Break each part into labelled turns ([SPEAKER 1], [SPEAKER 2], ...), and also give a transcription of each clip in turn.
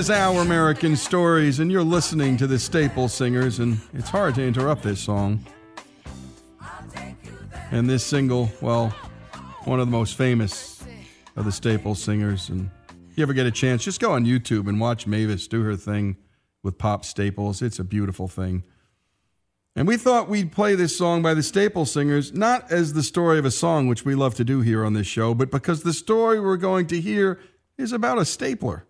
[SPEAKER 1] Is Our American Stories, and you're listening to the Staple Singers, and it's hard to interrupt this song. And this single, well, one of the most famous of the Staple Singers. And if you ever get a chance, just go on YouTube and watch Mavis do her thing with Pop Staples. It's a beautiful thing. And we thought we'd play this song by the Staple Singers, not as the story of a song, which we love to do here on this show, but because the story we're going to hear is about a stapler,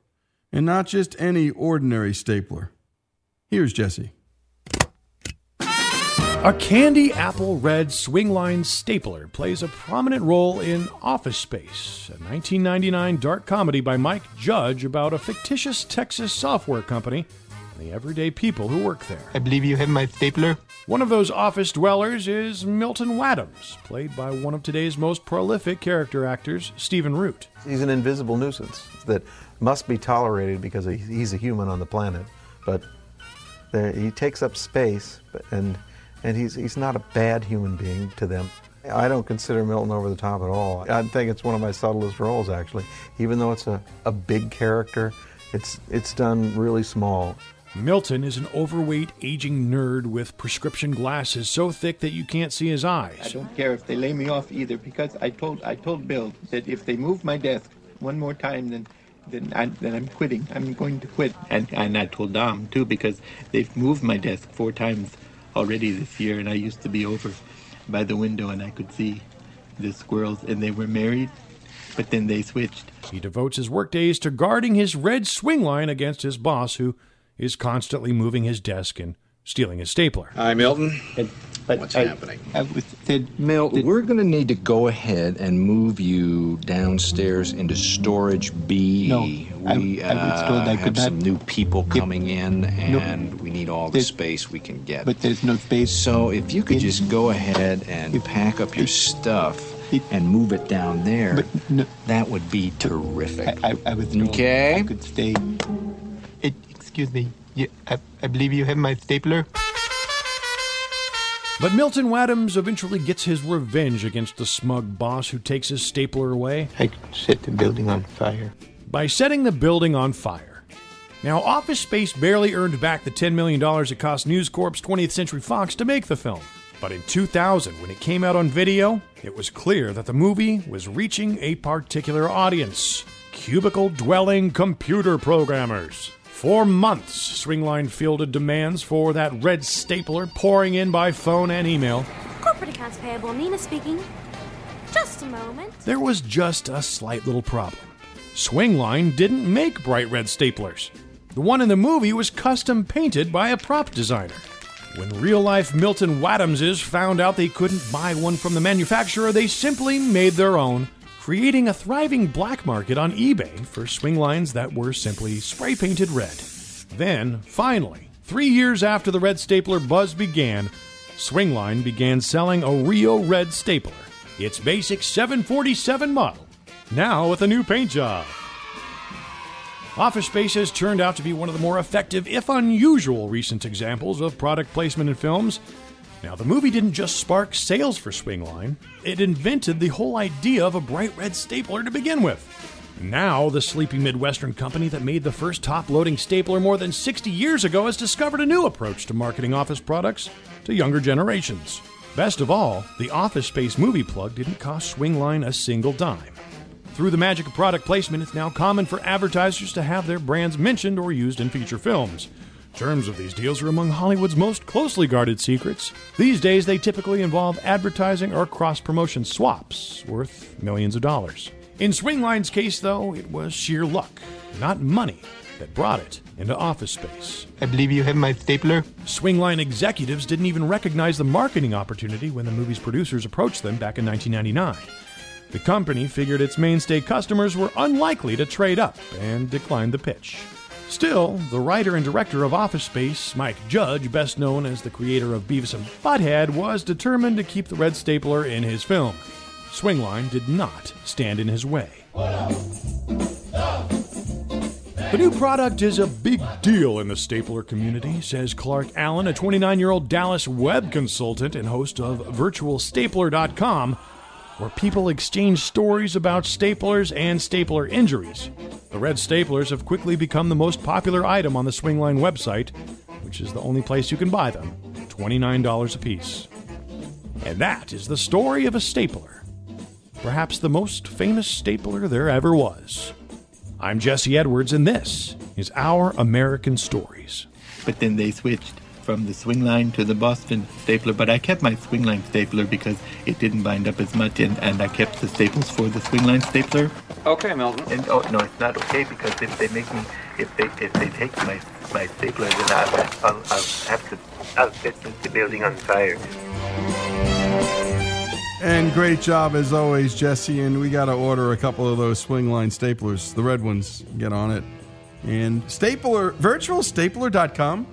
[SPEAKER 1] and not just any ordinary stapler. Here's Jesse.
[SPEAKER 2] A candy apple red swingline stapler plays a prominent role in Office Space, a 1999 dark comedy by Mike Judge about a fictitious Texas software company and the everyday people who work there.
[SPEAKER 3] I believe you have my stapler.
[SPEAKER 2] One of those office dwellers is Milton Waddams, played by one of today's most prolific character actors, Stephen Root.
[SPEAKER 4] He's an invisible nuisance that must be tolerated because he's a human on the planet, but there, he takes up space, and and he's he's not a bad human being to them. I don't consider Milton over the top at all. I think it's one of my subtlest roles, actually. Even though it's a, a big character, it's it's done really small.
[SPEAKER 2] Milton is an overweight, aging nerd with prescription glasses so thick that you can't see his eyes.
[SPEAKER 3] I don't care if they lay me off either because I told I told Bill that if they move my desk one more time, then then, I, then I'm quitting. I'm going to quit. And and I told Dom too because they've moved my desk four times already this year, and I used to be over by the window and I could see the squirrels, and they were married, but then they switched.
[SPEAKER 2] He devotes his workdays to guarding his red swing line against his boss, who is constantly moving his desk and stealing his stapler.
[SPEAKER 5] Hi, Milton.
[SPEAKER 3] And,
[SPEAKER 5] What's
[SPEAKER 3] I,
[SPEAKER 5] happening?
[SPEAKER 3] I was, said,
[SPEAKER 5] Milton, we're going to need to go ahead and move you downstairs into storage B.
[SPEAKER 3] No,
[SPEAKER 5] we
[SPEAKER 3] I- I was told
[SPEAKER 5] uh,
[SPEAKER 3] I
[SPEAKER 5] have
[SPEAKER 3] could not-
[SPEAKER 5] some new people coming in, and we need all the space we can get.
[SPEAKER 3] but there's no space.
[SPEAKER 5] so if you could
[SPEAKER 3] in-
[SPEAKER 5] just go ahead and
[SPEAKER 3] If-
[SPEAKER 5] pack up your
[SPEAKER 3] if-
[SPEAKER 5] stuff
[SPEAKER 3] if-
[SPEAKER 5] and move it down there,
[SPEAKER 3] But no-
[SPEAKER 5] that would be terrific.
[SPEAKER 3] I, I, I was told
[SPEAKER 5] Okay.
[SPEAKER 3] I could stay. It, excuse me. You, I, I believe you have my stapler.
[SPEAKER 2] But Milton Waddams eventually gets his revenge against the smug boss who takes his stapler away
[SPEAKER 3] I could set the building on fire.
[SPEAKER 2] by setting the building on fire. Now, Office Space barely earned back the $10 million it cost News Corp's 20th Century Fox to make the film. But in 2000, when it came out on video, it was clear that the movie was reaching a particular audience cubicle dwelling computer programmers. For months, Swingline fielded demands for that red stapler pouring in by phone and email.
[SPEAKER 6] Corporate accounts payable, Nina speaking. Just a moment.
[SPEAKER 2] There was just a slight little problem. Swingline didn't make bright red staplers. The one in the movie was custom painted by a prop designer. When real life Milton Waddamses found out they couldn't buy one from the manufacturer, they simply made their own, creating a thriving black market on eBay for swing lines that were simply spray painted red. Then, finally, three years after the red stapler buzz began, Swingline began selling a Rio red stapler, its basic 747 model, now with a new paint job. Office Space has turned out to be one of the more effective, if unusual, recent examples of product placement in films. Now, the movie didn't just spark sales for Swingline, it invented the whole idea of a bright red stapler to begin with. Now, the sleepy Midwestern company that made the first top loading stapler more than 60 years ago has discovered a new approach to marketing office products to younger generations. Best of all, the Office Space movie plug didn't cost Swingline a single dime. Through the magic of product placement, it's now common for advertisers to have their brands mentioned or used in feature films. Terms of these deals are among Hollywood's most closely guarded secrets. These days, they typically involve advertising or cross promotion swaps worth millions of dollars. In Swingline's case, though, it was sheer luck, not money, that brought it into office space.
[SPEAKER 3] I believe you have my stapler.
[SPEAKER 2] Swingline executives didn't even recognize the marketing opportunity when the movie's producers approached them back in 1999. The company figured its mainstay customers were unlikely to trade up and declined the pitch. Still, the writer and director of Office Space, Mike Judge, best known as the creator of Beavis and Butthead, was determined to keep the red stapler in his film. Swingline did not stand in his way. The new product is a big deal in the stapler community, says Clark Allen, a 29 year old Dallas web consultant and host of VirtualStapler.com, where people exchange stories about staplers and stapler injuries. The red staplers have quickly become the most popular item on the Swingline website, which is the only place you can buy them $29 a piece. And that is the story of a stapler. Perhaps the most famous stapler there ever was. I'm Jesse Edwards, and this is Our American Stories.
[SPEAKER 3] But then they switched from the swing line to the Boston stapler, but I kept my swing line stapler because it didn't bind up as much, and, and I kept the staples for the swing line stapler.
[SPEAKER 7] Okay, Milton.
[SPEAKER 3] And oh no, it's not okay because if they make me, if they if they take my my stapler, then I'll, I'll, I'll have to I'll set the building on fire.
[SPEAKER 1] And great job as always, Jesse. And we got to order a couple of those swing line staplers, the red ones. Get on it. And stapler, virtualstapler.com,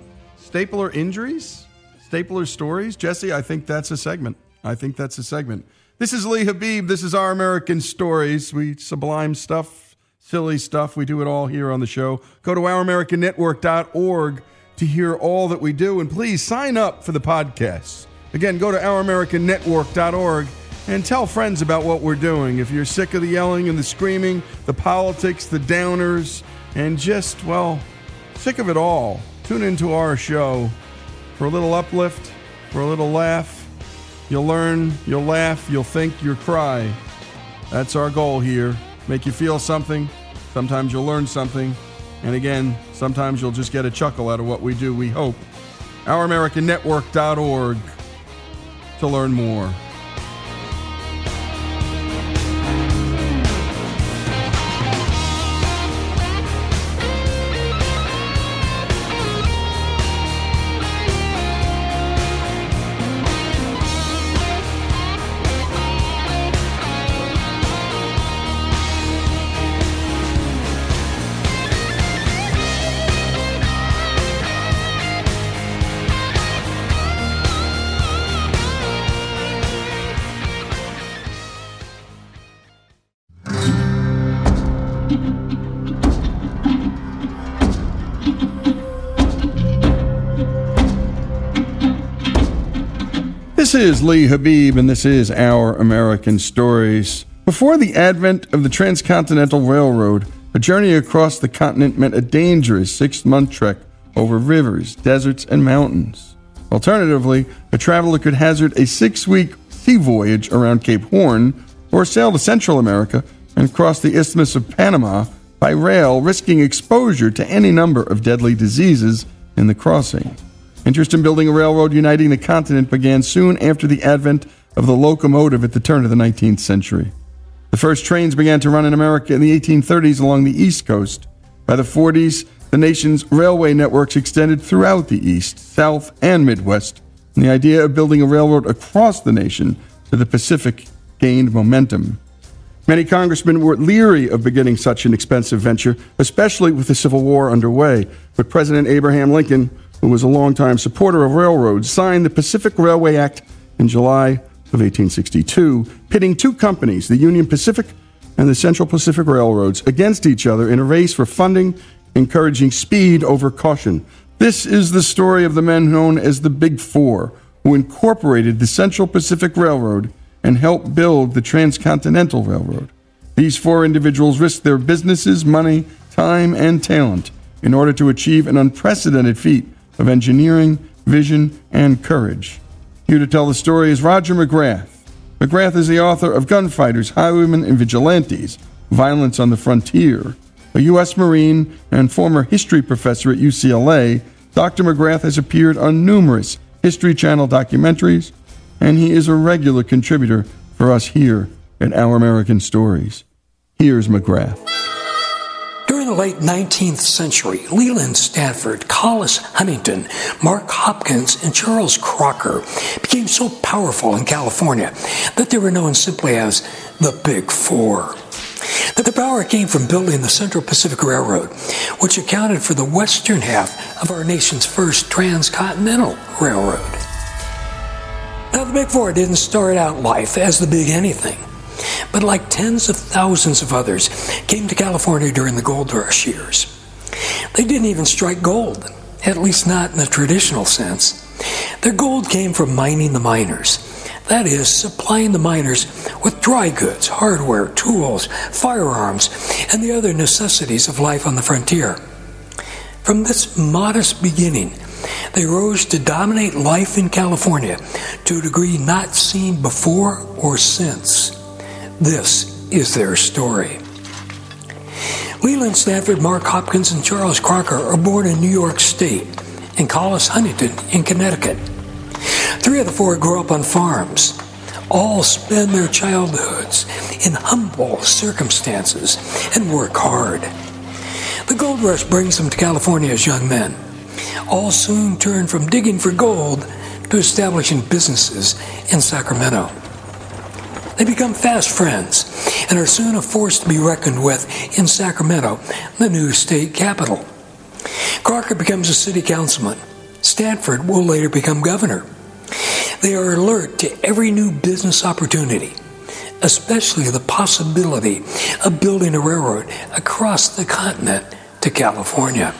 [SPEAKER 1] stapler injuries, stapler stories. Jesse, I think that's a segment. I think that's a segment. This is Lee Habeeb. This is Our American Stories. We sublime stuff, silly stuff. We do it all here on the show. Go to ouramericannetwork.org to hear all that we do. And please sign up for the podcast. Again, go to ouramericannetwork.org and tell friends about what we're doing. If you're sick of the yelling and the screaming, the politics, the downers, and just, well, sick of it all, tune into our show for a little uplift, for a little laugh. You'll learn, you'll laugh, you'll think, you'll cry. That's our goal here. Make you feel something. Sometimes you'll learn something. And again, sometimes you'll just get a chuckle out of what we do, we hope. OurAmericanNetwork.org to learn more. Is Lee Habeeb, and this is Our American Stories. Before the advent of the Transcontinental Railroad, a journey across the continent meant a dangerous six month trek over rivers, deserts, and mountains. Alternatively, a traveler could hazard a six week sea voyage around Cape Horn or sail to Central America and cross the Isthmus of Panama by rail, risking exposure to any number of deadly diseases in the crossing. Interest in building a railroad uniting the continent began soon after the advent of the locomotive at the turn of the 19th century. The first trains began to run in America in the 1830s along the East Coast. By the 40s, the nation's railway networks extended throughout the East, South, and Midwest, and the idea of building a railroad across the nation to the Pacific gained momentum. Many congressmen were leery of beginning such an expensive venture, especially with the Civil War underway. But President Abraham Lincoln, who was a longtime supporter of railroads, signed the Pacific Railway Act in July of 1862, pitting two companies, the Union Pacific and the Central Pacific Railroads, against each other in a race for funding, encouraging speed over caution. This is the story of the men known as the Big Four, who incorporated the Central Pacific Railroad and helped build the Transcontinental Railroad. These four individuals risked their businesses, money, time, and talent in order to achieve an unprecedented feat of engineering, vision, and courage. Here to tell the story is Roger McGrath. McGrath is the author of Gunfighters, Highwaymen, and Vigilantes Violence on the Frontier. A U.S. Marine and former history professor at UCLA, Dr. McGrath has appeared on numerous History Channel documentaries, and he is a regular contributor for us here at Our American Stories. Here's McGrath.
[SPEAKER 8] Late 19th century, Leland Stanford, Collis Huntington, Mark Hopkins, and Charles Crocker became so powerful in California that they were known simply as the Big Four. That the power came from building the Central Pacific Railroad, which accounted for the western half of our nation's first transcontinental railroad. Now, the Big Four didn't start out life as the Big Anything but like tens of thousands of others, came to California during the gold rush years. They didn't even strike gold, at least not in the traditional sense. Their gold came from mining the miners. That is, supplying the miners with dry goods, hardware, tools, firearms, and the other necessities of life on the frontier. From this modest beginning, they rose to dominate life in California to a degree not seen before or since. This is their story. Leland Stanford, Mark Hopkins, and Charles Crocker are born in New York State and Collis Huntington in Connecticut. Three of the four grew up on farms. All spend their childhoods in humble circumstances and work hard. The gold rush brings them to California as young men. All soon turn from digging for gold to establishing businesses in Sacramento. They become fast friends and are soon a force to be reckoned with in Sacramento, the new state capital. Crocker becomes a city councilman. Stanford will later become governor. They are alert to every new business opportunity, especially the possibility of building a railroad across the continent to California.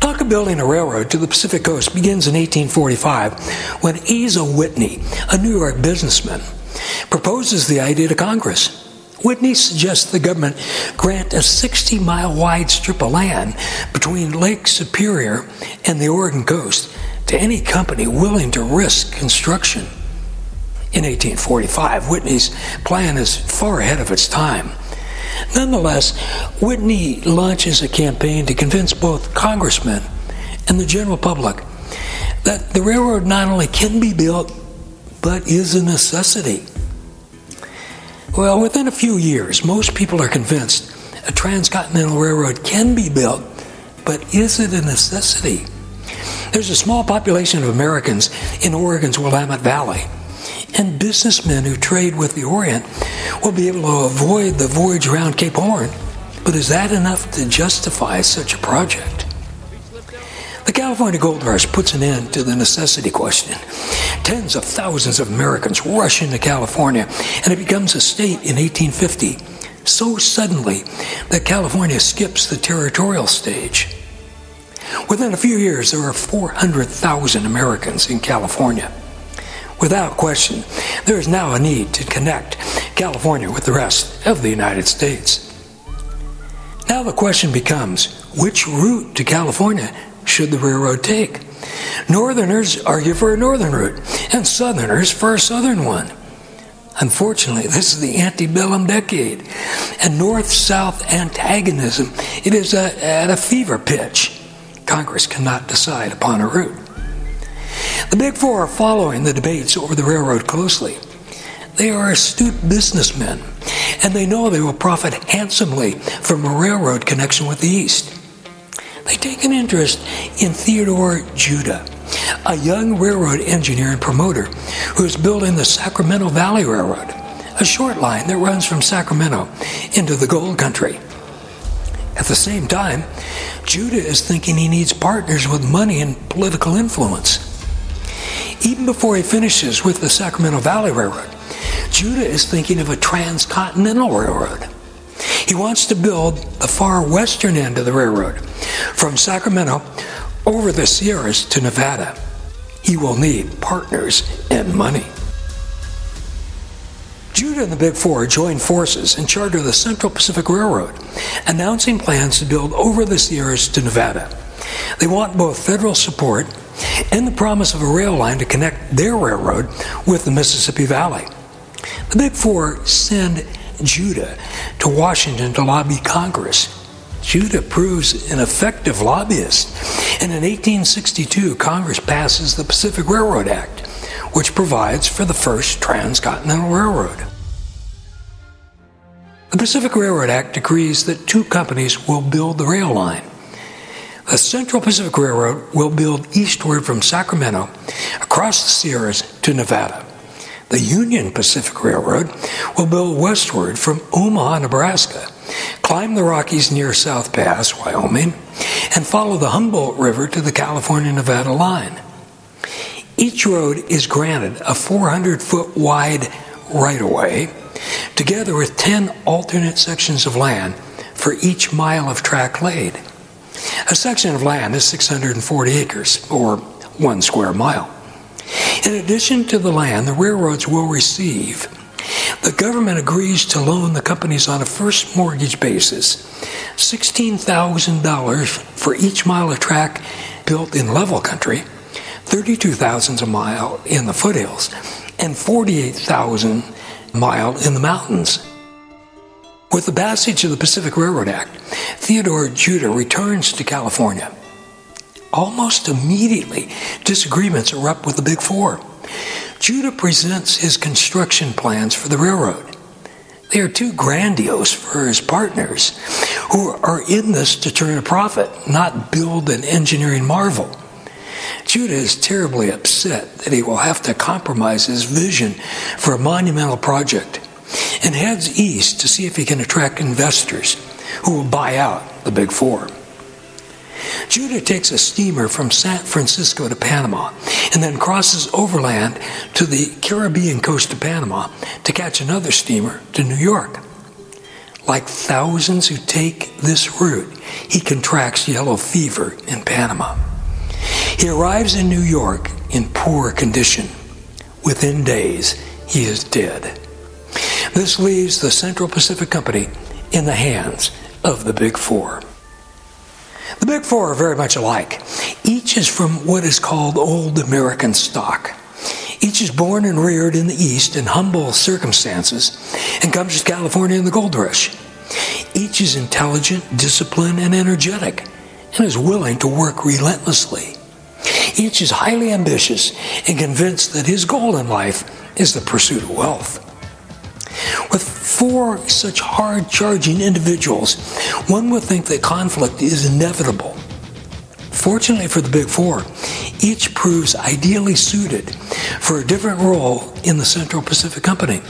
[SPEAKER 8] Talk of building a railroad to the Pacific Coast begins in 1845 when Asa Whitney, a New York businessman, proposes the idea to Congress. Whitney suggests the government grant a 60 mile wide strip of land between Lake Superior and the Oregon coast to any company willing to risk construction. In 1845, Whitney's plan is far ahead of its time. Nonetheless, Whitney launches a campaign to convince both congressmen and the general public that the railroad not only can be built, but is a necessity. Well, within a few years, most people are convinced a transcontinental railroad can be built, but is it a necessity? There's a small population of Americans in Oregon's Willamette Valley, and businessmen who trade with the Orient will be able to avoid the voyage around Cape Horn. But is that enough to justify such a project? The California Gold Rush puts an end to the necessity question. Tens of thousands of Americans rush into California, and it becomes a state in 1850 so suddenly that California skips the territorial stage. Within a few years, there are 400,000 Americans in California. Without question, there is now a need to connect California with the rest of the United States. Now the question becomes which route to California should the railroad take? Northerners argue for a northern route, and Southerners for a southern one. Unfortunately, this is the antebellum decade, and north south antagonism it is a, at a fever pitch. Congress cannot decide upon a route. The Big Four are following the debates over the railroad closely. They are astute businessmen, and they know they will profit handsomely from a railroad connection with the East. They take an interest in Theodore Judah, a young railroad engineer and promoter who is building the Sacramento Valley Railroad, a short line that runs from Sacramento into the gold country. At the same time, Judah is thinking he needs partners with money and political influence. Even before he finishes with the Sacramento Valley Railroad, Judah is thinking of a transcontinental railroad. He wants to build the far western end of the railroad from Sacramento over the Sierras to Nevada. He will need partners and money. Judah and the Big Four joined forces and charter the Central Pacific Railroad, announcing plans to build over the Sierras to Nevada. They want both federal support and the promise of a rail line to connect their railroad with the Mississippi Valley. The Big Four send Judah to Washington to lobby Congress. Judah proves an effective lobbyist, and in 1862, Congress passes the Pacific Railroad Act, which provides for the first transcontinental railroad. The Pacific Railroad Act decrees that two companies will build the rail line. The Central Pacific Railroad will build eastward from Sacramento across the Sierras to Nevada. The Union Pacific Railroad will build westward from Omaha, Nebraska, climb the Rockies near South Pass, Wyoming, and follow the Humboldt River to the California Nevada line. Each road is granted a 400 foot wide right of way, together with 10 alternate sections of land for each mile of track laid. A section of land is 640 acres, or one square mile. In addition to the land the railroads will receive, the government agrees to loan the companies on a first mortgage basis $16,000 for each mile of track built in level country, 32,000 a mile in the foothills, and 48,000 mile in the mountains. With the passage of the Pacific Railroad Act, Theodore Judah returns to California. Almost immediately, disagreements erupt with the Big Four. Judah presents his construction plans for the railroad. They are too grandiose for his partners, who are in this to turn a profit, not build an engineering marvel. Judah is terribly upset that he will have to compromise his vision for a monumental project and heads east to see if he can attract investors who will buy out the Big Four. Judah takes a steamer from San Francisco to Panama and then crosses overland to the Caribbean coast of Panama to catch another steamer to New York. Like thousands who take this route, he contracts yellow fever in Panama. He arrives in New York in poor condition. Within days, he is dead. This leaves the Central Pacific Company in the hands of the Big Four. The Big Four are very much alike. Each is from what is called Old American stock. Each is born and reared in the East in humble circumstances and comes to California in the gold rush. Each is intelligent, disciplined, and energetic and is willing to work relentlessly. Each is highly ambitious and convinced that his goal in life is the pursuit of wealth. With four such hard charging individuals, one would think that conflict is inevitable. Fortunately for the Big Four, each proves ideally suited for a different role in the Central Pacific Company.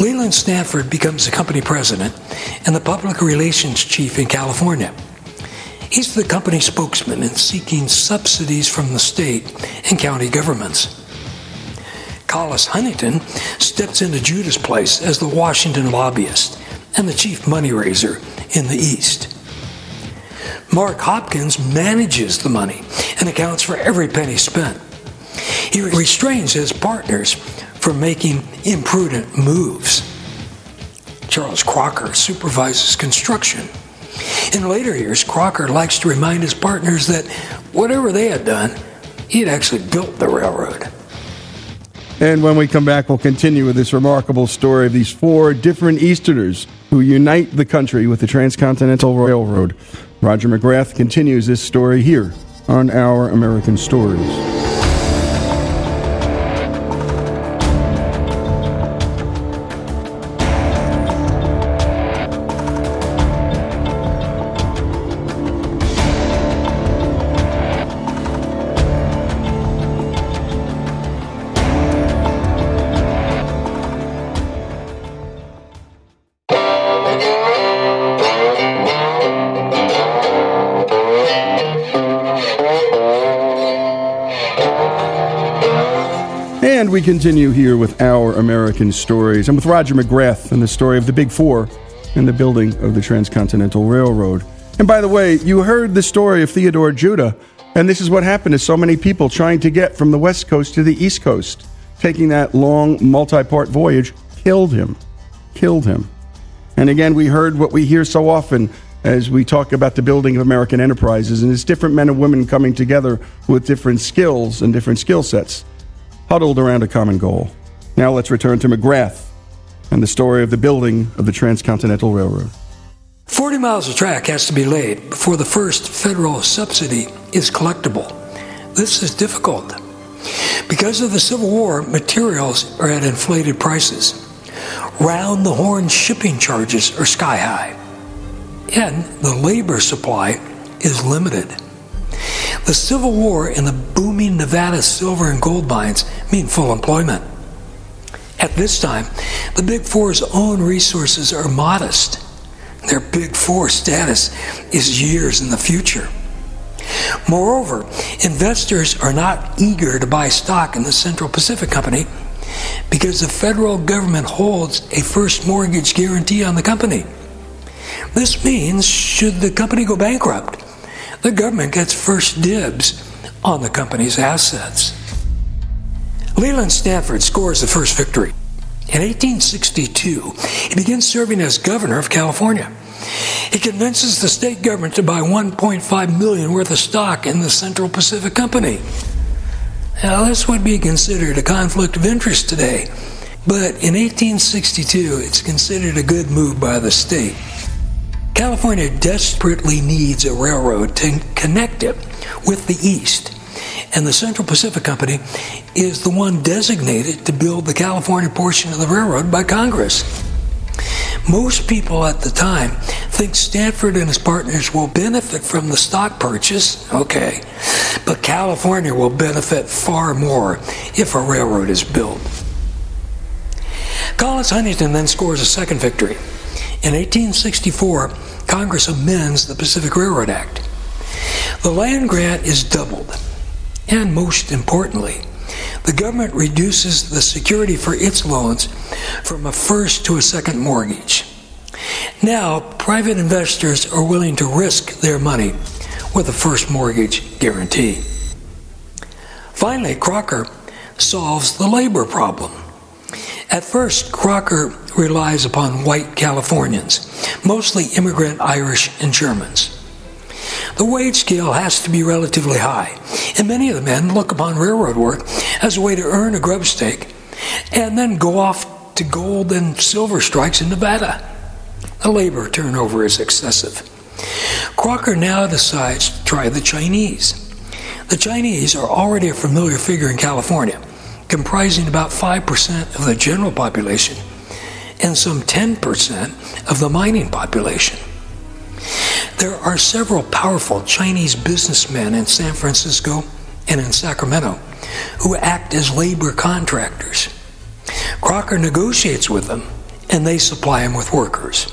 [SPEAKER 8] Leland Stanford becomes the company president and the public relations chief in California. He's the company spokesman in seeking subsidies from the state and county governments. Collis Huntington steps into Judah's place as the Washington lobbyist and the chief money raiser in the East. Mark Hopkins manages the money and accounts for every penny spent. He restrains his partners from making imprudent moves. Charles Crocker supervises construction. In later years, Crocker likes to remind his partners that whatever they had done, he had actually built the railroad.
[SPEAKER 1] And when we come back, we'll continue with this remarkable story of these four different Easterners who unite the country with the Transcontinental Railroad. Roger McGrath continues this story here on Our American Stories. Continue here with our American stories. and with Roger McGrath and the story of the Big Four and the building of the Transcontinental Railroad. And by the way, you heard the story of Theodore Judah, and this is what happened to so many people trying to get from the West Coast to the East Coast. Taking that long, multi part voyage killed him. Killed him. And again, we heard what we hear so often as we talk about the building of American enterprises, and it's different men and women coming together with different skills and different skill sets huddled around a common goal. Now let's return to McGrath and the story of the building of the Transcontinental Railroad.
[SPEAKER 8] 40 miles of track has to be laid before the first federal subsidy is collectible. This is difficult. Because of the Civil War, materials are at inflated prices. Round the horn shipping charges are sky high. And the labor supply is limited. The Civil War and the booming Nevada silver and gold mines mean full employment. At this time, the Big Four's own resources are modest. Their Big Four status is years in the future. Moreover, investors are not eager to buy stock in the Central Pacific Company because the federal government holds a first mortgage guarantee on the company. This means, should the company go bankrupt, the government gets first dibs on the company's assets. Leland Stanford scores the first victory. In 1862, he begins serving as governor of California. He convinces the state government to buy 1.5 million worth of stock in the Central Pacific Company. Now, this would be considered a conflict of interest today, but in 1862, it's considered a good move by the state. California desperately needs a railroad to connect it with the East, and the Central Pacific Company is the one designated to build the California portion of the railroad by Congress. Most people at the time think Stanford and his partners will benefit from the stock purchase, okay, but California will benefit far more if a railroad is built. Collis Huntington then scores a second victory. In 1864, Congress amends the Pacific Railroad Act. The land grant is doubled, and most importantly, the government reduces the security for its loans from a first to a second mortgage. Now, private investors are willing to risk their money with a first mortgage guarantee. Finally, Crocker solves the labor problem. At first, Crocker relies upon white Californians, mostly immigrant Irish and Germans. The wage scale has to be relatively high, and many of the men look upon railroad work as a way to earn a grub stake and then go off to gold and silver strikes in Nevada. The labor turnover is excessive. Crocker now decides to try the Chinese. The Chinese are already a familiar figure in California, comprising about 5% of the general population and some 10% of the mining population. There are several powerful Chinese businessmen in San Francisco and in Sacramento who act as labor contractors. Crocker negotiates with them and they supply him with workers.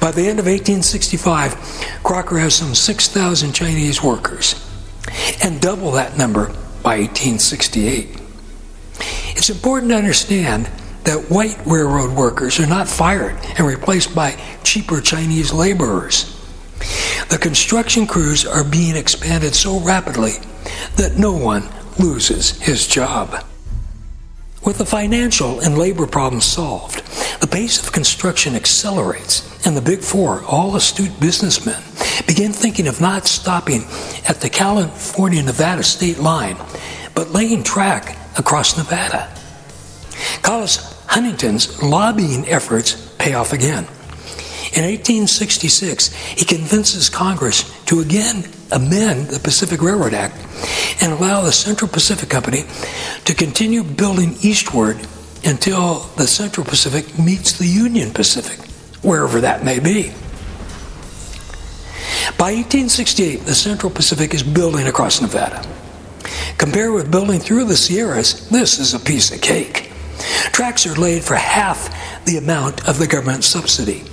[SPEAKER 8] By the end of 1865, Crocker has some 6,000 Chinese workers and double that number by 1868. It's important to understand that white railroad workers are not fired and replaced by cheaper Chinese laborers. The construction crews are being expanded so rapidly that no one loses his job. With the financial and labor problems solved, the pace of construction accelerates, and the Big Four, all astute businessmen, begin thinking of not stopping at the California Nevada state line, but laying track across Nevada. Collis Huntington's lobbying efforts pay off again. In 1866, he convinces Congress to again amend the Pacific Railroad Act and allow the Central Pacific Company to continue building eastward until the Central Pacific meets the Union Pacific, wherever that may be. By 1868, the Central Pacific is building across Nevada. Compared with building through the Sierras, this is a piece of cake. Tracks are laid for half the amount of the government subsidy.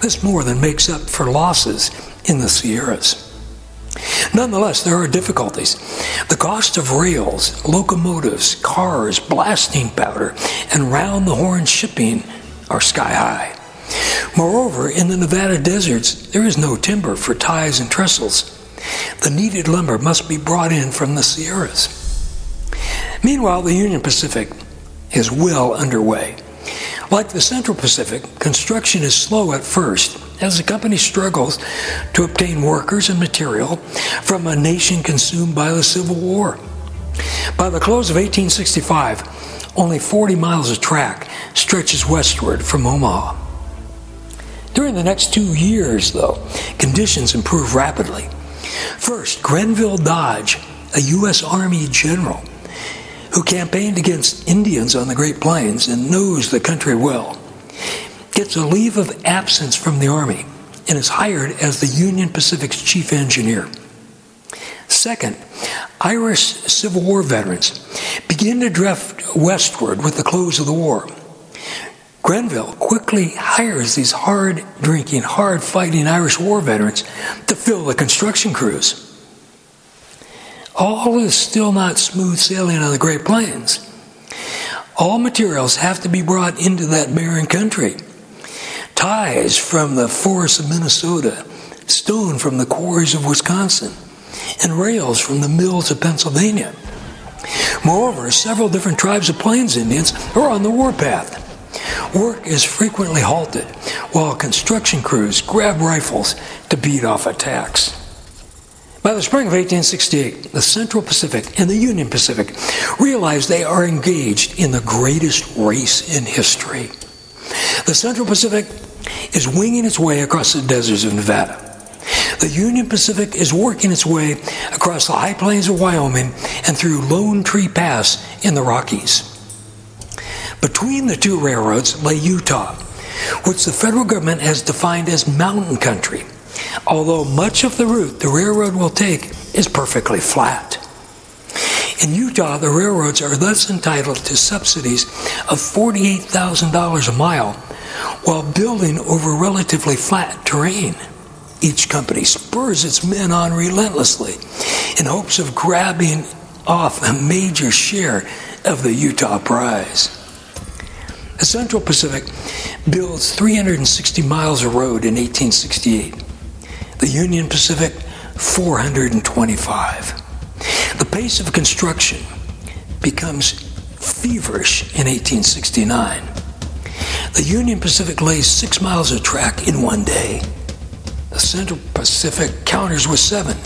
[SPEAKER 8] This more than makes up for losses in the Sierras. Nonetheless, there are difficulties. The cost of rails, locomotives, cars, blasting powder, and round the horn shipping are sky high. Moreover, in the Nevada deserts, there is no timber for ties and trestles. The needed lumber must be brought in from the Sierras. Meanwhile, the Union Pacific is well underway. Like the Central Pacific, construction is slow at first as the company struggles to obtain workers and material from a nation consumed by the Civil War. By the close of 1865, only 40 miles of track stretches westward from Omaha. During the next two years, though, conditions improve rapidly. First, Grenville Dodge, a U.S. Army general, who campaigned against Indians on the Great Plains and knows the country well, gets a leave of absence from the Army and is hired as the Union Pacific's chief engineer. Second, Irish Civil War veterans begin to drift westward with the close of the war. Grenville quickly hires these hard drinking, hard fighting Irish war veterans to fill the construction crews all is still not smooth sailing on the Great Plains. All materials have to be brought into that barren country. Ties from the forests of Minnesota, stone from the quarries of Wisconsin, and rails from the mills of Pennsylvania. Moreover, several different tribes of Plains Indians are on the warpath. Work is frequently halted while construction crews grab rifles to beat off attacks. By the spring of 1868, the Central Pacific and the Union Pacific realize they are engaged in the greatest race in history. The Central Pacific is winging its way across the deserts of Nevada. The Union Pacific is working its way across the high plains of Wyoming and through Lone Tree Pass in the Rockies. Between the two railroads lay Utah, which the federal government has defined as mountain country, although much of the route the railroad will take is perfectly flat. In Utah, the railroads are thus entitled to subsidies of $48,000 a mile while building over relatively flat terrain. Each company spurs its men on relentlessly in hopes of grabbing off a major share of the Utah prize. The Central Pacific builds 360 miles of road in 1868. The Union Pacific, 425. The pace of construction becomes feverish in 1869. The Union Pacific lays six miles of track in one day. The Central Pacific counters with seven.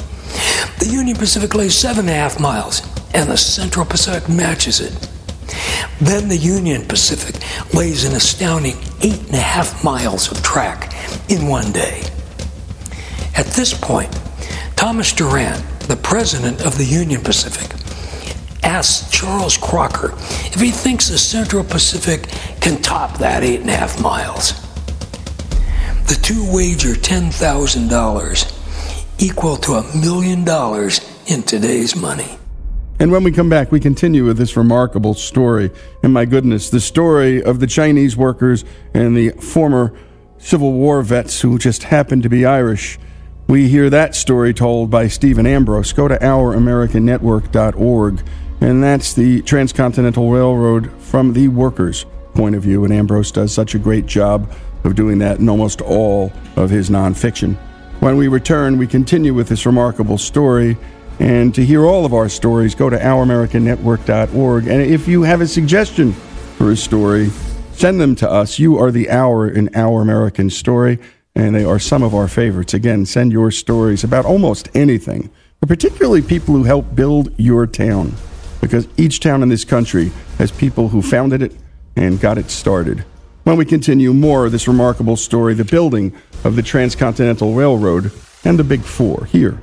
[SPEAKER 8] The Union Pacific lays seven and a half miles, and the Central Pacific matches it. Then the Union Pacific lays an astounding eight and a half miles of track in one day. At this point, Thomas Durant, the president of the Union Pacific, asks Charles Crocker if he thinks the Central Pacific can top that eight and a half miles. The two wager $10,000, equal to a million dollars in today's money.
[SPEAKER 1] And when we come back, we continue with this remarkable story. And my goodness, the story of the Chinese workers and the former Civil War vets who just happened to be Irish. We hear that story told by Stephen Ambrose. Go to ouramericannetwork.org, and that's the Transcontinental Railroad from the workers' point of view. And Ambrose does such a great job of doing that in almost all of his nonfiction. When we return, we continue with this remarkable story and to hear all of our stories, go to ouramericannetwork.org. And if you have a suggestion for a story, send them to us. You are the hour in Our American Story, and they are some of our favorites. Again, send your stories about almost anything, but particularly people who help build your town, because each town in this country has people who founded it and got it started. When we continue more of this remarkable story, the building of the Transcontinental Railroad and the Big Four here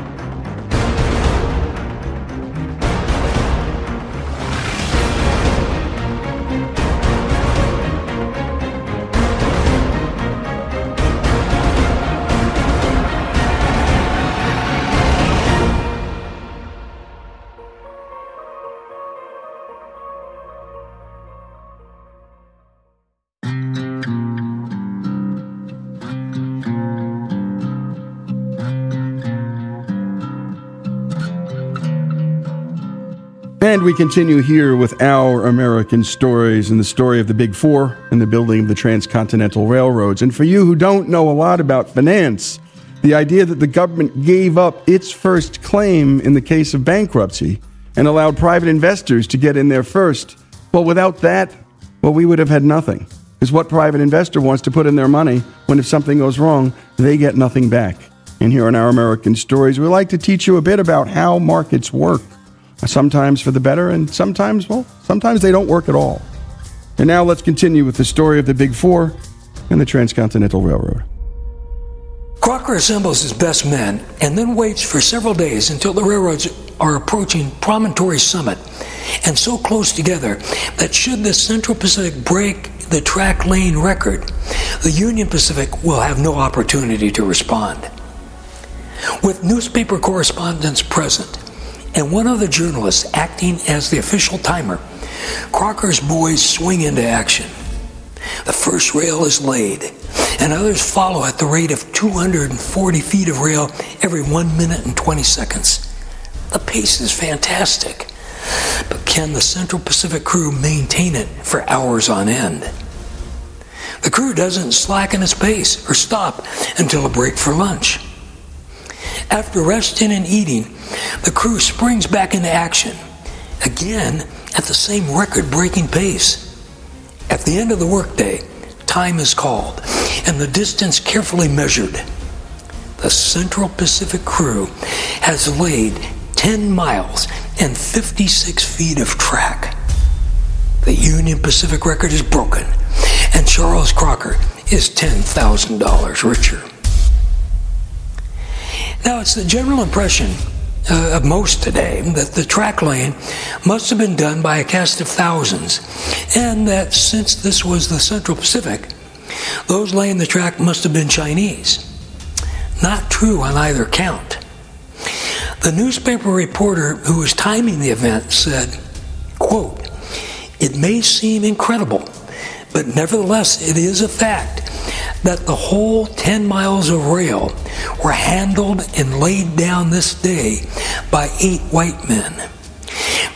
[SPEAKER 1] And we continue here with our American stories and the story of the Big Four and the building of the transcontinental railroads. And for you who don't know a lot about finance, the idea that the government gave up its first claim in the case of bankruptcy and allowed private investors to get in there first, well, without that, well, we would have had nothing. Is what private investor wants to put in their money when if something goes wrong, they get nothing back. And here on Our American Stories, we like to teach you a bit about how markets work sometimes for the better, and sometimes, well, sometimes they don't work at all. And now let's continue with the story of the Big Four and the Transcontinental Railroad.
[SPEAKER 8] Crocker assembles his best men and then waits for several days until the railroads are approaching Promontory Summit and so close together that should the Central Pacific break the track lane record, the Union Pacific will have no opportunity to respond. With newspaper correspondents present, and one of the journalists acting as the official timer, Crocker's boys swing into action. The first rail is laid, and others follow at the rate of 240 feet of rail every 1 minute and 20 seconds. The pace is fantastic, but can the Central Pacific crew maintain it for hours on end? The crew doesn't slacken its pace or stop until a break for lunch. After resting and eating, the crew springs back into action, again at the same record breaking pace. At the end of the workday, time is called and the distance carefully measured. The Central Pacific crew has laid 10 miles and 56 feet of track. The Union Pacific record is broken, and Charles Crocker is $10,000 richer. Now, it's the general impression uh, of most today that the track laying must have been done by a cast of thousands, and that since this was the Central Pacific, those laying the track must have been Chinese. Not true on either count. The newspaper reporter who was timing the event said, quote, It may seem incredible, but nevertheless it is a fact that the whole 10 miles of rail were handled and laid down this day by eight white men.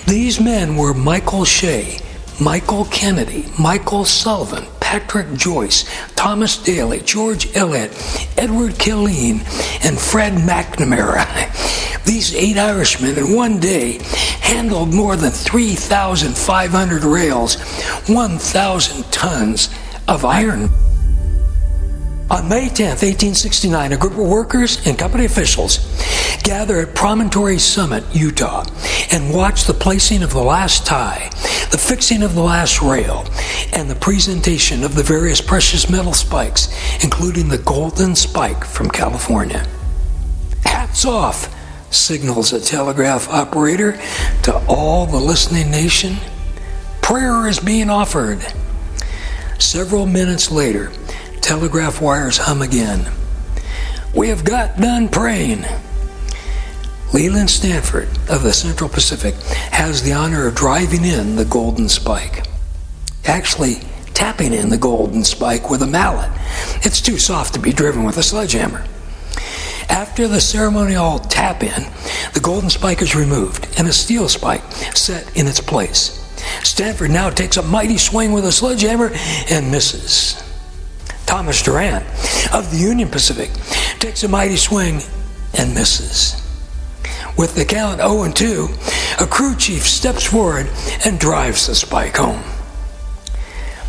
[SPEAKER 8] These men were Michael Shea, Michael Kennedy, Michael Sullivan, Patrick Joyce, Thomas Daly, George Elliott, Edward Killeen, and Fred McNamara. These eight Irishmen in one day handled more than 3,500 rails, 1,000 tons of iron. On May 10, 1869, a group of workers and company officials gather at Promontory Summit, Utah, and watch the placing of the last tie, the fixing of the last rail, and the presentation of the various precious metal spikes, including the golden spike from California. Hats off, signals a telegraph operator to all the listening nation. Prayer is being offered. Several minutes later, telegraph wires hum again. We have got done praying. Leland Stanford of the Central Pacific has the honor of driving in the golden spike. Actually, tapping in the golden spike with a mallet. It's too soft to be driven with a sledgehammer. After the ceremonial tap in, the golden spike is removed and a steel spike set in its place. Stanford now takes a mighty swing with a sledgehammer and misses. Thomas Durant of the Union Pacific takes a mighty swing and misses. With the count 0 and 2, a crew chief steps forward and drives the spike home.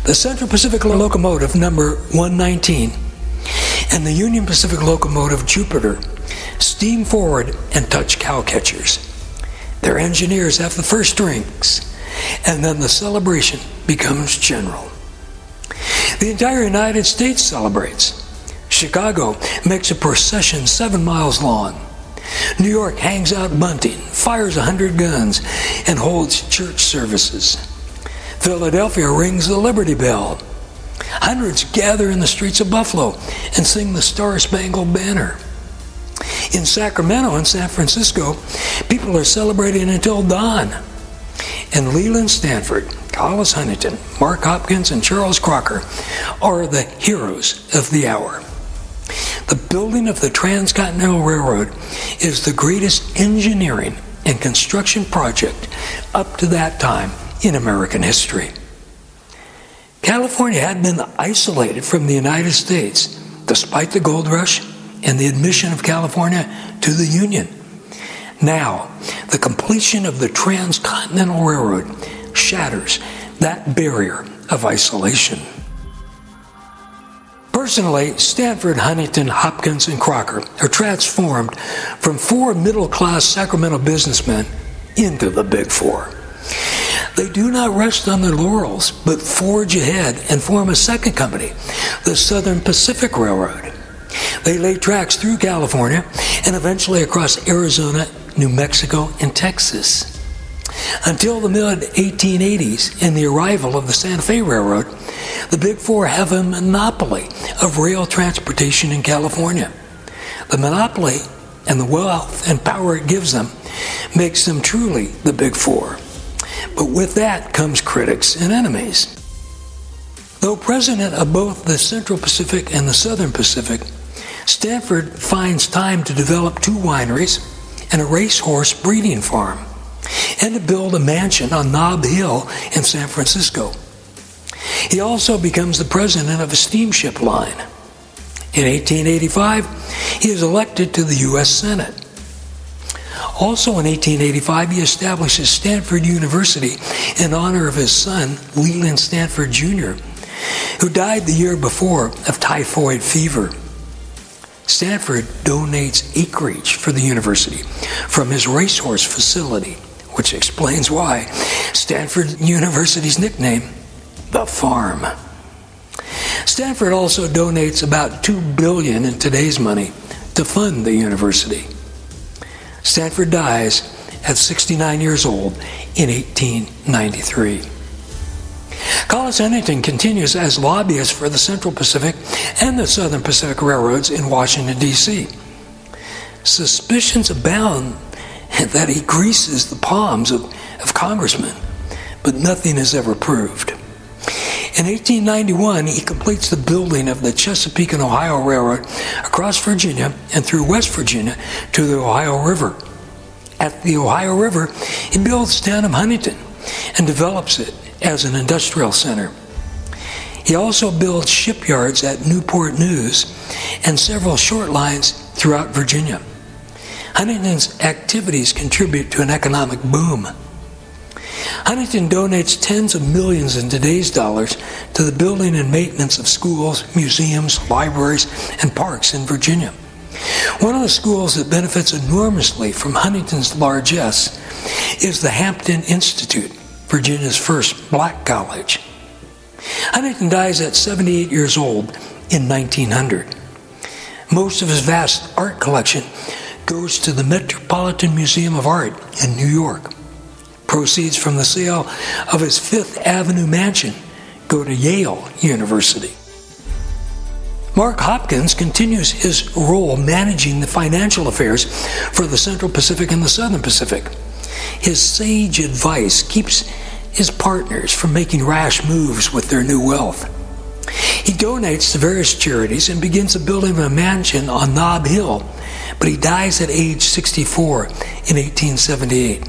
[SPEAKER 8] The Central Pacific locomotive number 119 and the Union Pacific locomotive Jupiter steam forward and touch cow catchers. Their engineers have the first drinks, and then the celebration becomes general. The entire United States celebrates. Chicago makes a procession seven miles long. New York hangs out bunting, fires a hundred guns, and holds church services. Philadelphia rings the Liberty Bell. Hundreds gather in the streets of Buffalo and sing the Star Spangled Banner. In Sacramento and San Francisco, people are celebrating until dawn. And Leland Stanford, Collis Huntington, Mark Hopkins, and Charles Crocker are the heroes of the hour. The building of the Transcontinental Railroad is the greatest engineering and construction project up to that time in American history. California had been isolated from the United States despite the gold rush and the admission of California to the Union. Now, the completion of the Transcontinental Railroad shatters that barrier of isolation. Personally, Stanford, Huntington, Hopkins, and Crocker are transformed from four middle class Sacramento businessmen into the Big Four. They do not rest on their laurels, but forge ahead and form a second company, the Southern Pacific Railroad. They lay tracks through California and eventually across Arizona, New Mexico, and Texas. Until the mid 1880s and the arrival of the Santa Fe Railroad, the Big Four have a monopoly of rail transportation in California. The monopoly and the wealth and power it gives them makes them truly the Big Four. But with that comes critics and enemies. Though president of both the Central Pacific and the Southern Pacific, Stanford finds time to develop two wineries and a racehorse breeding farm, and to build a mansion on Nob Hill in San Francisco. He also becomes the president of a steamship line. In 1885, He is elected to the U.S. Senate. Also in 1885, he establishes Stanford University in honor of his son, Leland Stanford Jr., who died the year before of typhoid fever. Stanford donates acreage for the university from his racehorse facility, which explains why Stanford University's nickname, the farm. Stanford also donates about 2 billion in today's money to fund the university. Stanford dies at 69 years old in 1893. Collis Huntington continues as lobbyist for the Central Pacific and the Southern Pacific Railroads in Washington, D.C. Suspicions abound that he greases the palms of, of congressmen, but nothing is ever proved. In 1891, he completes the building of the Chesapeake and Ohio Railroad across Virginia and through West Virginia to the Ohio River. At the Ohio River, he builds the town of Huntington and develops it as an industrial center. He also builds shipyards at Newport News and several short lines throughout Virginia. Huntington's activities contribute to an economic boom. Huntington donates tens of millions in today's dollars to the building and maintenance of schools, museums, libraries, and parks in Virginia. One of the schools that benefits enormously from Huntington's largesse is the Hampton Institute, Virginia's first black college. Huntington dies at 78 years old in 1900. Most of his vast art collection goes to the Metropolitan Museum of Art in New York. Proceeds from the sale of his Fifth Avenue mansion go to Yale University. Mark Hopkins continues his role managing the financial affairs for the Central Pacific and the Southern Pacific. His sage advice keeps his partners from making rash moves with their new wealth. He donates to various charities and begins the building of a mansion on Nob Hill, but he dies at age 64 in 1878.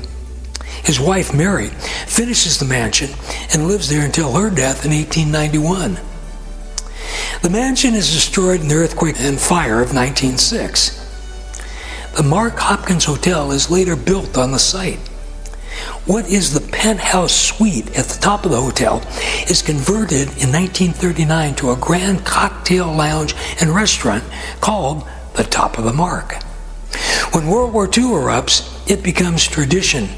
[SPEAKER 8] His wife, Mary, finishes the mansion and lives there until her death in 1891. The mansion is destroyed in the earthquake and fire of 1906. The Mark Hopkins Hotel is later built on the site. What is the penthouse suite at the top of the hotel is converted in 1939 to a grand cocktail lounge and restaurant called the Top of the Mark. When World War II erupts, it becomes tradition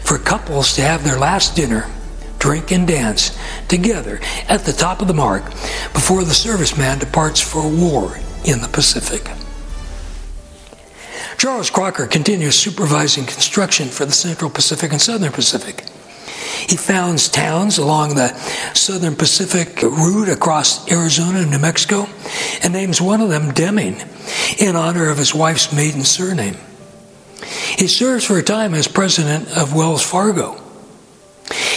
[SPEAKER 8] for couples to have their last dinner, drink, and dance together at the top of the mark before the serviceman departs for war in the Pacific. Charles Crocker continues supervising construction for the Central Pacific and Southern Pacific. He founds towns along the Southern Pacific route across Arizona and New Mexico and names one of them Deming in honor of his wife's maiden surname. He serves for a time as president of Wells Fargo.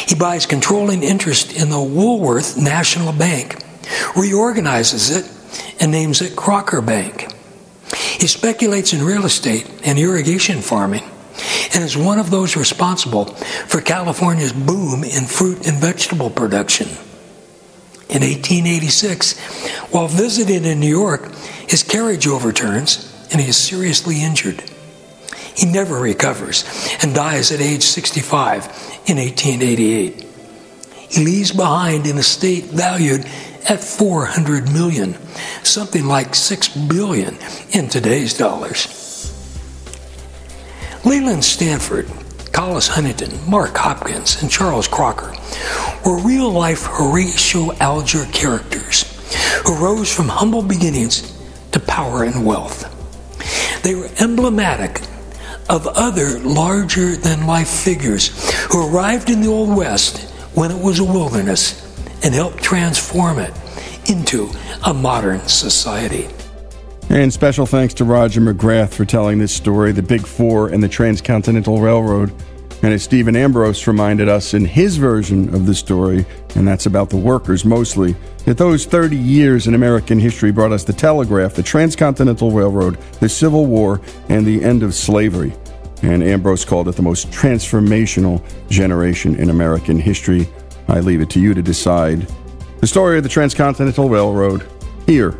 [SPEAKER 8] He buys controlling interest in the Woolworth National Bank, reorganizes it, and names it Crocker Bank. He speculates in real estate and irrigation farming and is one of those responsible for California's boom in fruit and vegetable production. In 1886, while visiting in New York, his carriage overturns and he is seriously injured. He never recovers and dies at age 65 in 1888. He leaves behind an estate valued at 400 million, something like 6 billion in today's dollars. Leland Stanford, Collis Huntington, Mark Hopkins, and Charles Crocker were real life Horatio Alger characters who rose from humble beginnings to power and wealth. They were emblematic of other larger than life figures who arrived in the Old West when it was a wilderness and helped transform it into a modern society.
[SPEAKER 1] And special thanks to Roger McGrath for telling this story, the Big Four and the Transcontinental Railroad. And as Stephen Ambrose reminded us in his version of the story, and that's about the workers mostly, that those 30 years in American history brought us the telegraph, the Transcontinental Railroad, the Civil War, and the end of slavery. And Ambrose called it the most transformational generation in American history. I leave it to you to decide. The story of the Transcontinental Railroad here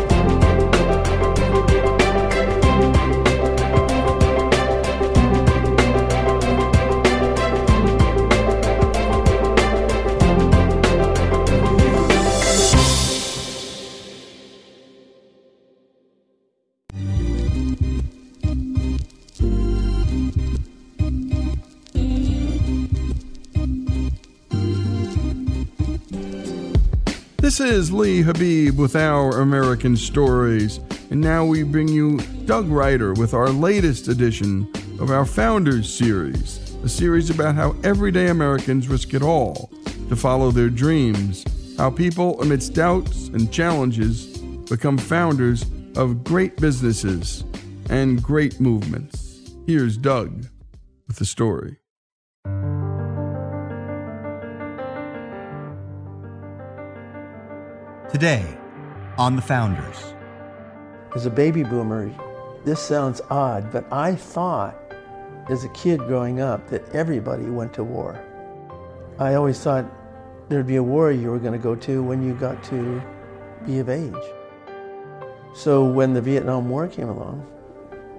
[SPEAKER 1] This is Lee Habeeb with our American Stories, and now we bring you Doug Ryder with our latest edition of our Founders series, a series about how everyday Americans risk it all to follow their dreams, how people amidst doubts and challenges become founders of great businesses and great movements. Here's Doug with the story.
[SPEAKER 7] Today, on The Founders.
[SPEAKER 9] As a baby boomer, this sounds odd, but I thought as a kid growing up that everybody went to war. I always thought there'd be a war you were going to go to when you got to be of age. So when the Vietnam War came along,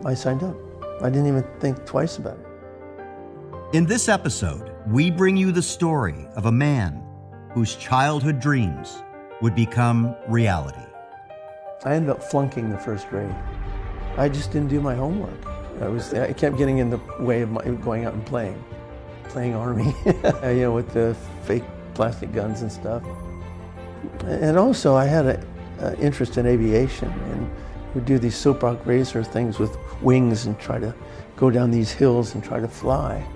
[SPEAKER 9] I signed up. I didn't even think twice about it.
[SPEAKER 7] In this episode, we bring you the story of a man whose childhood dreams would become reality.
[SPEAKER 9] I ended up flunking the first grade. I just didn't do my homework. I was I kept getting in the way of my going out and playing, playing army, you know, with the fake plastic guns and stuff. And also, I had an interest in aviation and would do these soap rock racer things with wings and try to go down these hills and try to fly.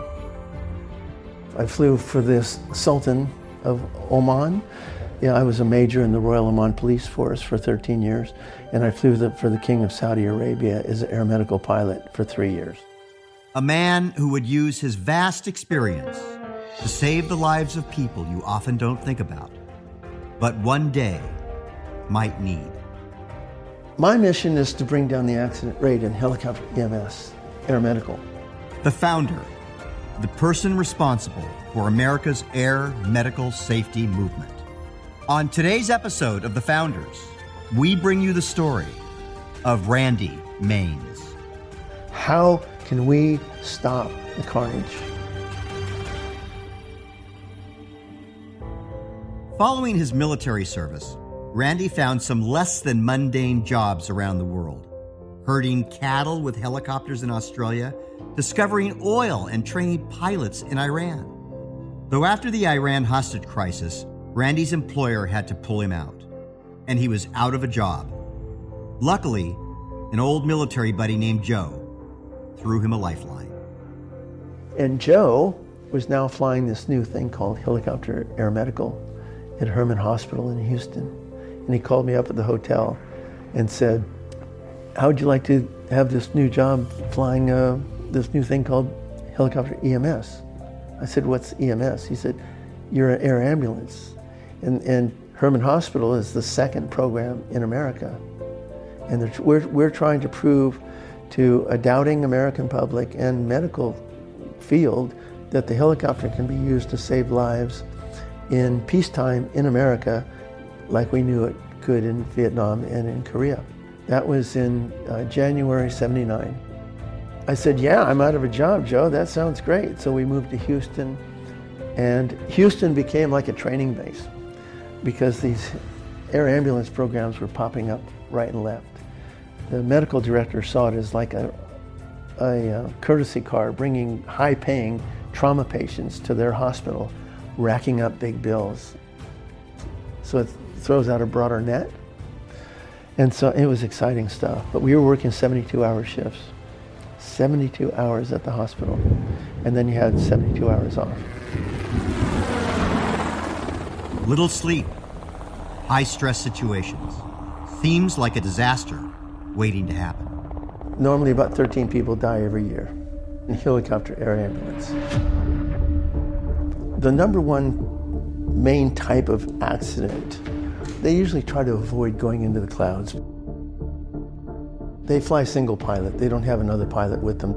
[SPEAKER 9] I flew for this Sultan of Oman yeah, I was a major in the Royal Oman Police Force for 13 years, and I flew the, for the King of Saudi Arabia as an air medical pilot for three years.
[SPEAKER 7] A man who would use his vast experience to save the lives of people you often don't think about, but one day might need.
[SPEAKER 9] My mission is to bring down the accident rate in helicopter EMS, air medical.
[SPEAKER 7] The founder, the person responsible for America's air medical safety movement. On today's episode of The Founders, we bring you the story of Randy Mains.
[SPEAKER 9] How can we stop the carnage?
[SPEAKER 7] Following his military service, Randy found some less than mundane jobs around the world herding cattle with helicopters in Australia, discovering oil, and training pilots in Iran. Though after the Iran hostage crisis, Randy's employer had to pull him out, and he was out of a job. Luckily, an old military buddy named Joe threw him a lifeline.
[SPEAKER 9] And Joe was now flying this new thing called helicopter air medical at Hermann Hospital in Houston. And he called me up at the hotel and said, How would you like to have this new job flying uh, this new thing called helicopter EMS? I said, What's EMS? He said, You're an air ambulance. And, and Hermann Hospital is the second program in America. And we're, we're trying to prove to a doubting American public and medical field that the helicopter can be used to save lives in peacetime in America like we knew it could in Vietnam and in Korea. That was in uh, January 79. I said, Yeah, I'm out of a job, Joe. That sounds great. So we moved to Houston, and Houston became like a training base because these air ambulance programs were popping up right and left. The medical director saw it as like a, a, uh, courtesy car bringing high paying trauma patients to their hospital, racking up big bills. So it throws out a broader net. And so it was exciting stuff. But we were working 72 hour shifts, 72 hours at the hospital, and then you had 72 hours off.
[SPEAKER 7] Little sleep, high stress situations, seems like a disaster waiting to happen.
[SPEAKER 9] Normally, about 13 people die every year in helicopter air ambulance. The number one main type of accident, they usually try to avoid going into the clouds. They fly single pilot, they don't have another pilot with them.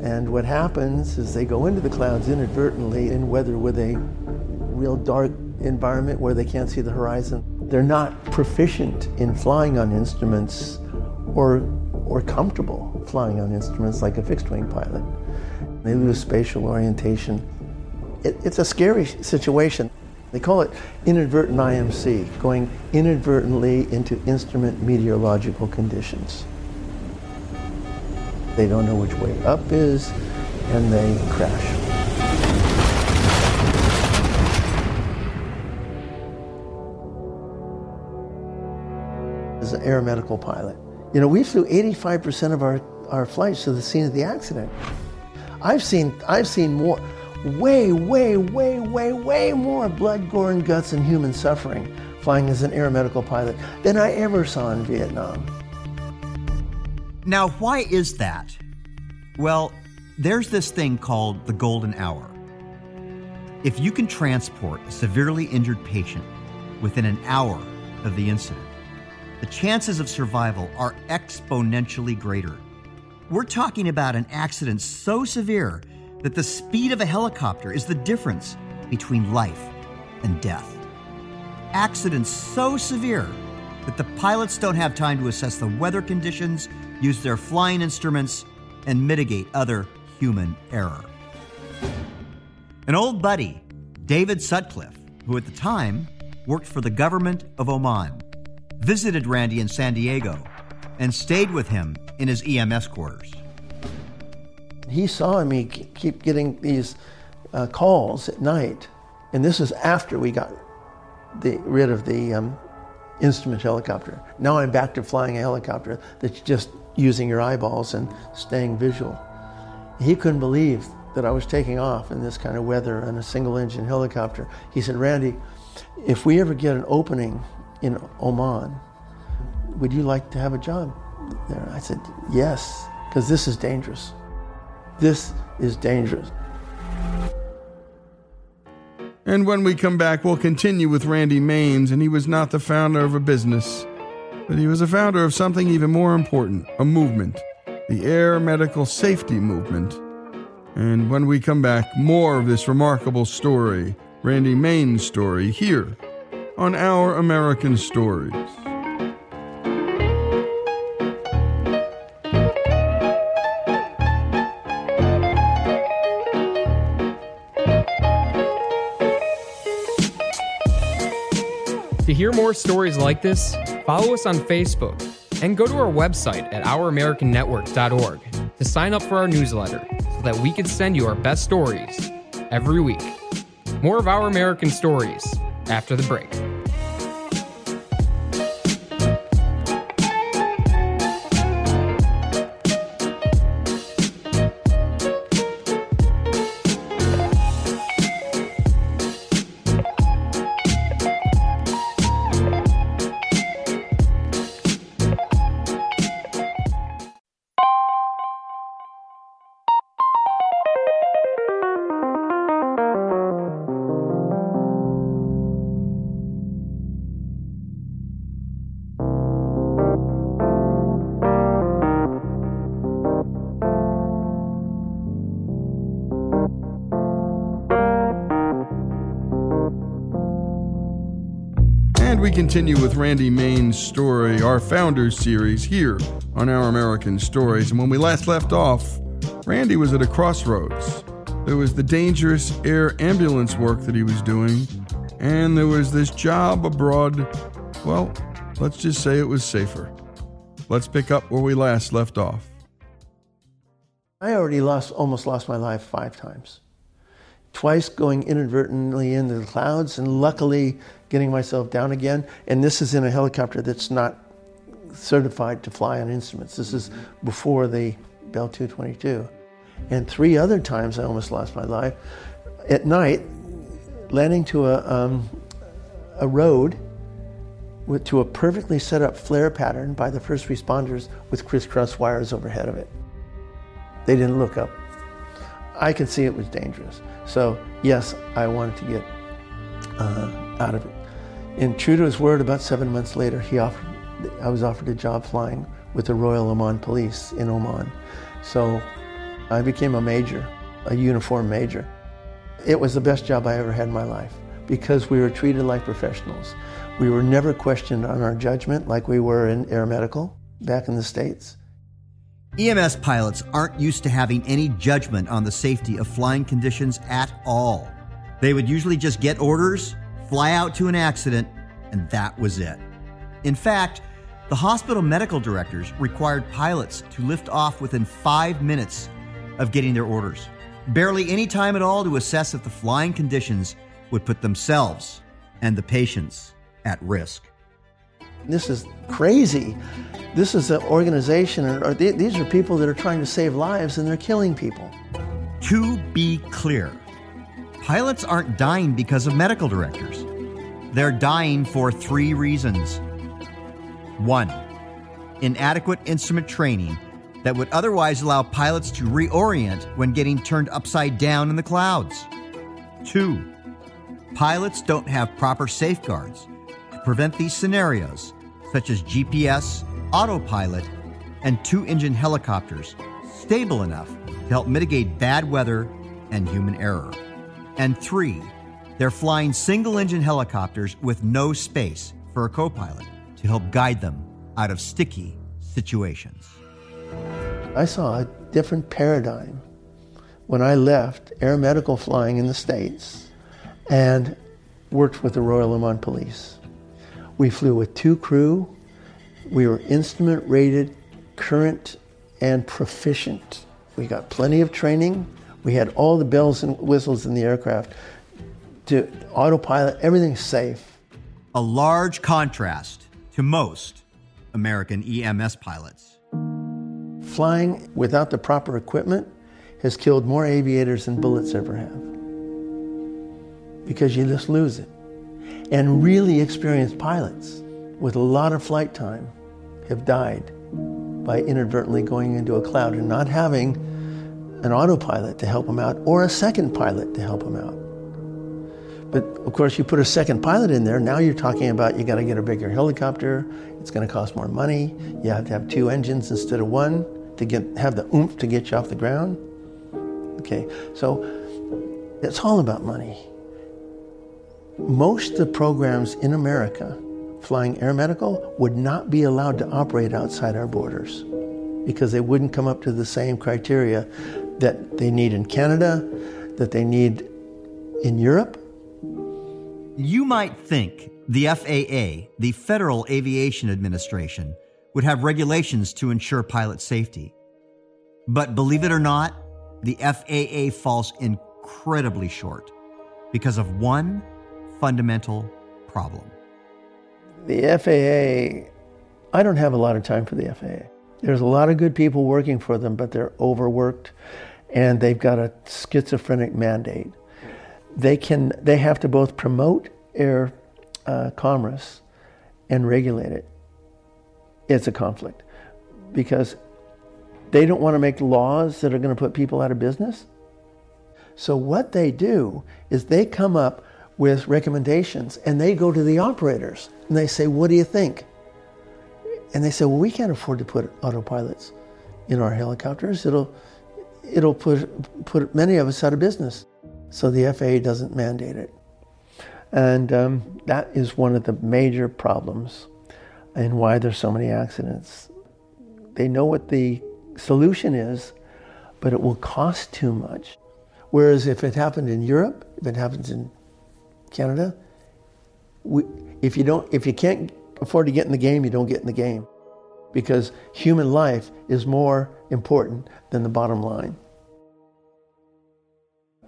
[SPEAKER 9] And what happens is they go into the clouds inadvertently in weather with a real dark environment where they can't see the horizon. They're not proficient in flying on instruments or, or comfortable flying on instruments like a fixed wing pilot. They lose spatial orientation. It, it's a scary situation. They call it inadvertent IMC, going inadvertently into instrument meteorological conditions. They don't know which way up is, and they crash. An air medical pilot. You know, we flew 85% of our, our flights to the scene of the accident. I've seen, I've seen more, way, way, way, way, way more blood, gore, and guts and human suffering flying as an air medical pilot than I ever saw in Vietnam.
[SPEAKER 7] Now, why is that? Well, there's this thing called the golden hour. If you can transport a severely injured patient within an hour of the incident, the chances of survival are exponentially greater. We're talking about an accident so severe that the speed of a helicopter is the difference between life and death. Accidents so severe that the pilots don't have time to assess the weather conditions, use their flying instruments, and mitigate other human error. An old buddy, David Sutcliffe, who at the time worked for the government of Oman, visited Randy in San Diego and stayed with him in his EMS quarters.
[SPEAKER 9] He saw me keep getting these uh, calls at night, and this is after we got the, rid of the um, instrument helicopter. Now I'm back to flying a helicopter that's just using your eyeballs and staying visual. He couldn't believe that I was taking off in this kind of weather in a single engine helicopter. He said, Randy, if we ever get an opening in Oman, would you like to have a job there? I said, yes, because this is dangerous. This is dangerous.
[SPEAKER 1] And when we come back, we'll continue with Randy Mains, and he was not the founder of a business, but he was a founder of something even more important a movement, the Air Medical Safety Movement. And when we come back, more of this remarkable story, Randy Mains' story, here on Our American Stories.
[SPEAKER 10] To hear more stories like this, follow us on Facebook and go to our website at ouramericannetwork.org to sign up for our newsletter so that we can send you our best stories every week. More of Our American Stories after the break.
[SPEAKER 1] Continue with Randy Mains' story, our Founders series, here on Our American Stories. And when we last left off, Randy was at a crossroads. There was the dangerous air ambulance work that he was doing, and there was this job abroad. Well, let's just say it was safer. Let's pick up where we last left off.
[SPEAKER 9] I already lost, almost lost my life five times. Twice going inadvertently into the clouds, and luckily getting myself down again. And this is in a helicopter that's not certified to fly on instruments. This is before the Bell 222. And three other times I almost lost my life. At night, landing to a, um, a road with, to a perfectly set up flare pattern by the first responders with crisscross wires overhead of it. They didn't look up. I could see it was dangerous. So, yes, I wanted to get uh, out of it. And true to his word, about seven months later, he offered, I was offered a job flying with the Royal Oman Police in Oman. So I became a major, a uniform major. It was the best job I ever had in my life because we were treated like professionals. We were never questioned on our judgment like we were in air medical back in the States.
[SPEAKER 7] EMS pilots aren't used to having any judgment on the safety of flying conditions at all. They would usually just get orders, fly out to an accident, and that was it. In fact, the hospital medical directors required pilots to lift off within five minutes of getting their orders. Barely any time at all to assess if the flying conditions would put themselves and the patients at risk.
[SPEAKER 9] This is crazy. This is an organization, or these are people that are trying to save lives and they're killing people.
[SPEAKER 7] To be clear, pilots aren't dying because of medical directors. They're dying for three reasons. One, inadequate instrument training that would otherwise allow pilots to reorient when getting turned upside down in the clouds. Two, pilots don't have proper safeguards to prevent these scenarios, such as GPS, autopilot, and two engine helicopters stable enough to help mitigate bad weather and human error. And three, they're flying single engine helicopters with no space for a co pilot to help guide them out of sticky situations.
[SPEAKER 9] I saw a different paradigm when I left air medical flying in the States and worked with the Royal Oman Police. We flew with two crew. We were instrument rated, current, and proficient. We got plenty of training. We had all the bells and whistles in the aircraft to autopilot, everything's safe.
[SPEAKER 7] A large contrast to most American EMS pilots.
[SPEAKER 9] Flying without the proper equipment has killed more aviators than bullets ever have. Because you just lose it. And really experienced pilots with a lot of flight time have died by inadvertently going into a cloud and not having an autopilot to help them out or a second pilot to help them out. But of course, you put a second pilot in there, now you're talking about you got to get a bigger helicopter, it's going to cost more money, you have to have two engines instead of one to get have the oomph to get you off the ground. Okay, so it's all about money. Most of the programs in America flying air medical would not be allowed to operate outside our borders because they wouldn't come up to the same criteria that they need in Canada, that they need in Europe,
[SPEAKER 7] you might think the FAA, the Federal Aviation Administration, would have regulations to ensure pilot safety. But believe it or not, the FAA falls incredibly short because of one fundamental problem.
[SPEAKER 9] The FAA, I don't have a lot of time for the FAA. There's a lot of good people working for them, but they're overworked and they've got a schizophrenic mandate they can they have to both promote air uh, commerce and regulate it. It's a conflict because they don't want to make laws that are going to put people out of business. So what they do is they come up with recommendations and they go to the operators and they say, "What do you think?" And they say, "Well, we can't afford to put autopilots in our helicopters. It'll it'll put put many of us out of business." so the FAA doesn't mandate it. And um, that is one of the major problems and why there's so many accidents. They know what the solution is, but it will cost too much. Whereas if it happened in Europe, if it happens in Canada, we, if you don't, if you can't afford to get in the game, you don't get in the game, because human life is more important than the bottom line.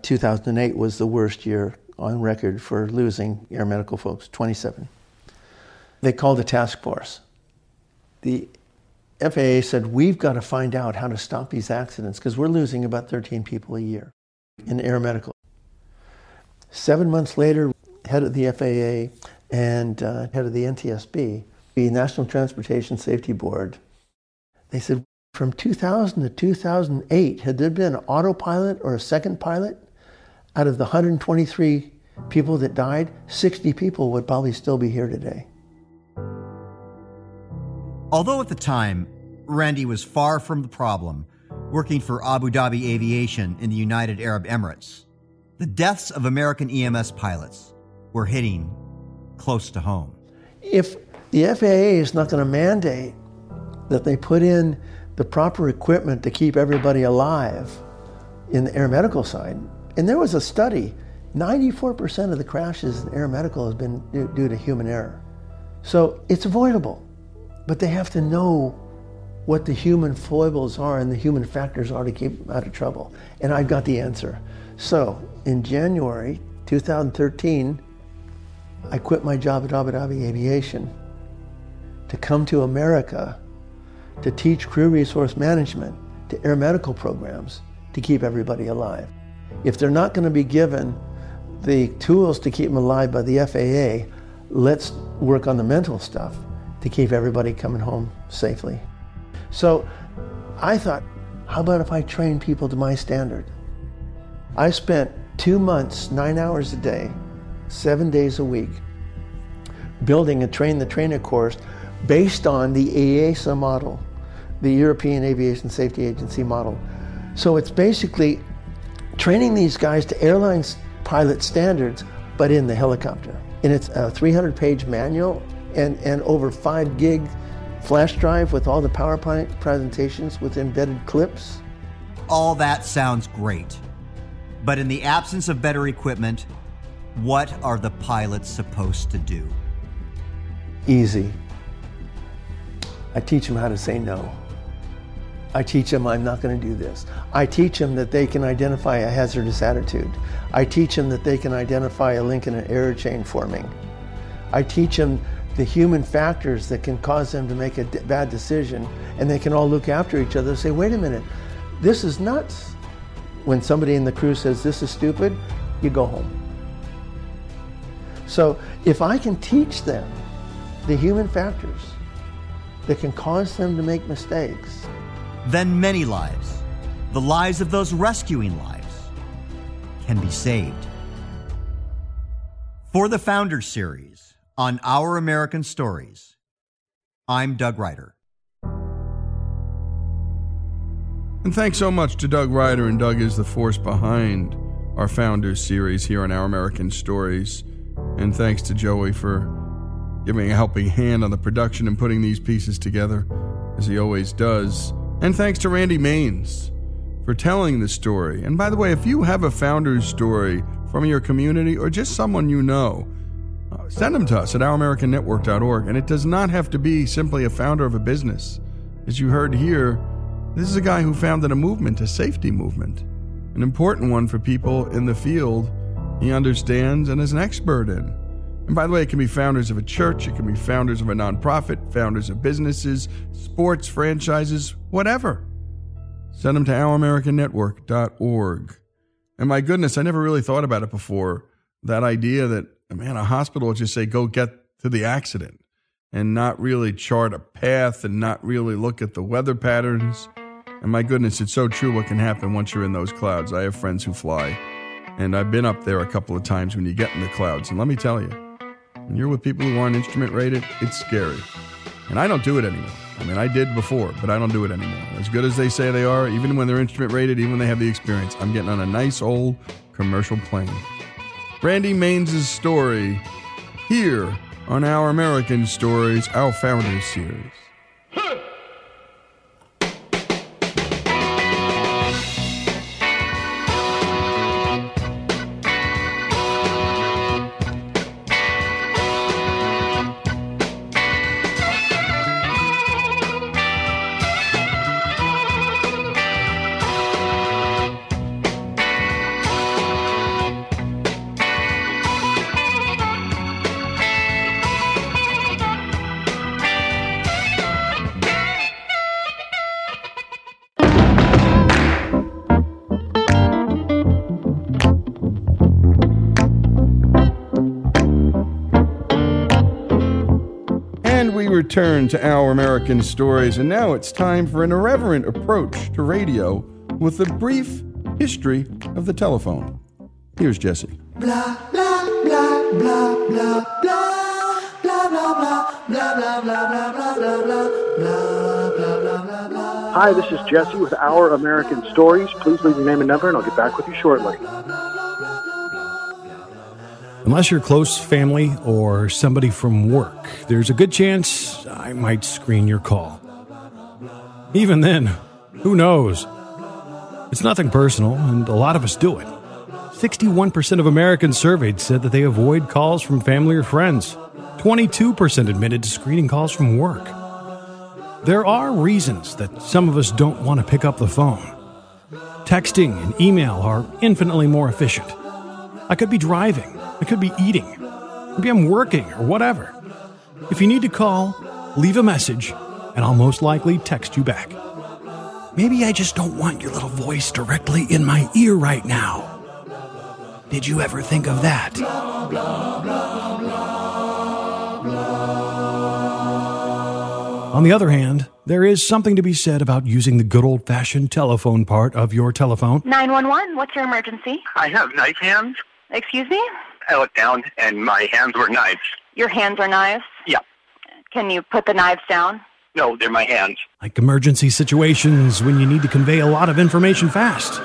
[SPEAKER 9] 2008 was the worst year on record for losing air medical folks 27. They called a task force. The FAA said, We've got to find out how to stop these accidents because we're losing about 13 people a year in air medical. Seven months later, head of the FAA and uh, head of the NTSB, the National Transportation Safety Board, they said, from 2000 to 2008, had there been an autopilot or a second pilot, out of the 123 people that died, 60 people would probably still be here today.
[SPEAKER 7] Although at the time, Randy was far from the problem, working for Abu Dhabi Aviation in the United Arab Emirates, the deaths of American EMS pilots were hitting close to home.
[SPEAKER 9] If the FAA is not going to mandate that they put in the proper equipment to keep everybody alive in the air medical side, and there was a study 94% of the crashes in air medical has been due to human error. So it's avoidable, but they have to know what the human foibles are and the human factors are to keep them out of trouble. And I've got the answer. So in January 2013, I quit my job at Abu Dhabi Aviation to come to America to teach crew resource management to air medical programs to keep everybody alive. If they're not going to be given the tools to keep them alive by the FAA, let's work on the mental stuff to keep everybody coming home safely. So I thought, how about if I train people to my standard? I spent two months, nine hours a day, seven days a week, building a train the trainer course based on the EASA model, the European Aviation Safety Agency model. So it's basically training these guys to airlines pilot standards, but in the helicopter. And it's a 300 page manual and, and over five gig flash drive with all the PowerPoint presentations with embedded clips.
[SPEAKER 7] All that sounds great. But in the absence of better equipment, what are the pilots supposed to do?
[SPEAKER 9] Easy. I teach them how to say no. I teach them I'm not going to do this. I teach them that they can identify a hazardous attitude. I teach them that they can identify a link in an error chain forming. I teach them the human factors that can cause them to make a d- bad decision, and they can all look after each other and say, wait a minute, this is nuts. When somebody in the crew says, this is stupid, you go home. So if I can teach them the human factors that can cause them to make mistakes,
[SPEAKER 7] Then many lives, the lives of those rescuing lives, can be saved. For the Founders Series on Our American Stories, I'm Doug Ryder.
[SPEAKER 1] And thanks so much to Doug Ryder, and Doug is the force behind our Founders series here on Our American Stories. And thanks to Joey for giving a helping hand on the production and putting these pieces together, as he always does. And thanks to Randy Mains for telling the story. And by the way, if you have a Founders story from your community or just someone you know, uh, send them to us at ouramericannetwork.org. And it does not have to be simply a founder of a business. As you heard here, this is a guy who founded a movement, a safety movement, an important one for people in the field he understands and is an expert in. And by the way, it can be founders of a church, it can be founders of a nonprofit, founders of businesses, sports franchises, whatever. Send them to ouramericannetwork.org. And my goodness, I never really thought about it before. That idea that, a man, a hospital would just say, go get to the accident and not really chart a path and not really look at the weather patterns. And my goodness, it's so true what can happen once you're in those clouds. I have friends who fly, and I've been up there a couple of times when you get in the clouds. And let me tell you, when you're with people who aren't instrument rated, it's scary. And I don't do it anymore. I mean, I did before, but I don't do it anymore. As good as they say they are, even when they're instrument rated, even when they have the experience, I'm getting on a nice old commercial plane. Randy Mains' story here on Our American Stories, Our Founders series. Return to Our American Stories, and now it's time for an irreverent approach to radio with a brief history of the telephone. Here's Jesse.
[SPEAKER 11] Blah blah blah blah blah blah blah blah blah blah blah blah blah blah blah blah blah blah blah blah.
[SPEAKER 12] Hi, this is Jesse with Our American Stories. Please leave your name and number, and I'll get back with you shortly.
[SPEAKER 2] Unless you're close family or somebody from work, there's a good chance I might screen your call. Even then, who knows? It's nothing personal, and a lot of us do it. 61% of Americans surveyed said that they avoid calls from family or friends. 22% admitted to screening calls from work. There are reasons that some of us don't want to pick up the phone. Texting and email are infinitely more efficient. I could be driving, I could be eating, maybe I'm working or whatever. If you need to call, leave a message, and I'll most likely text you back. Maybe I just don't want your little voice directly in my ear right now. Did you ever think of that? On the other hand, there is something to be said about using the good old fashioned telephone part of your telephone.
[SPEAKER 13] 911, what's your emergency?
[SPEAKER 12] I have knife hands.
[SPEAKER 13] Excuse me?
[SPEAKER 12] I looked down and my hands were knives.
[SPEAKER 13] Your hands are knives?
[SPEAKER 12] Yeah.
[SPEAKER 13] Can you put the knives down?
[SPEAKER 12] No, they're my hands.
[SPEAKER 2] Like emergency situations when you need to convey a lot of information fast.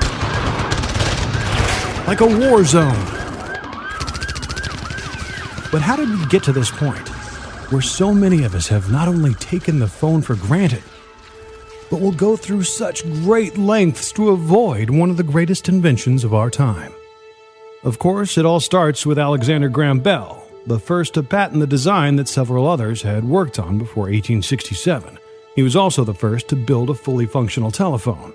[SPEAKER 2] Like a war zone. But how did we get to this point where so many of us have not only taken the phone for granted, but will go through such great lengths to avoid one of the greatest inventions of our time? Of course, it all starts with Alexander Graham Bell, the first to patent the design that several others had worked on before 1867. He was also the first to build a fully functional telephone.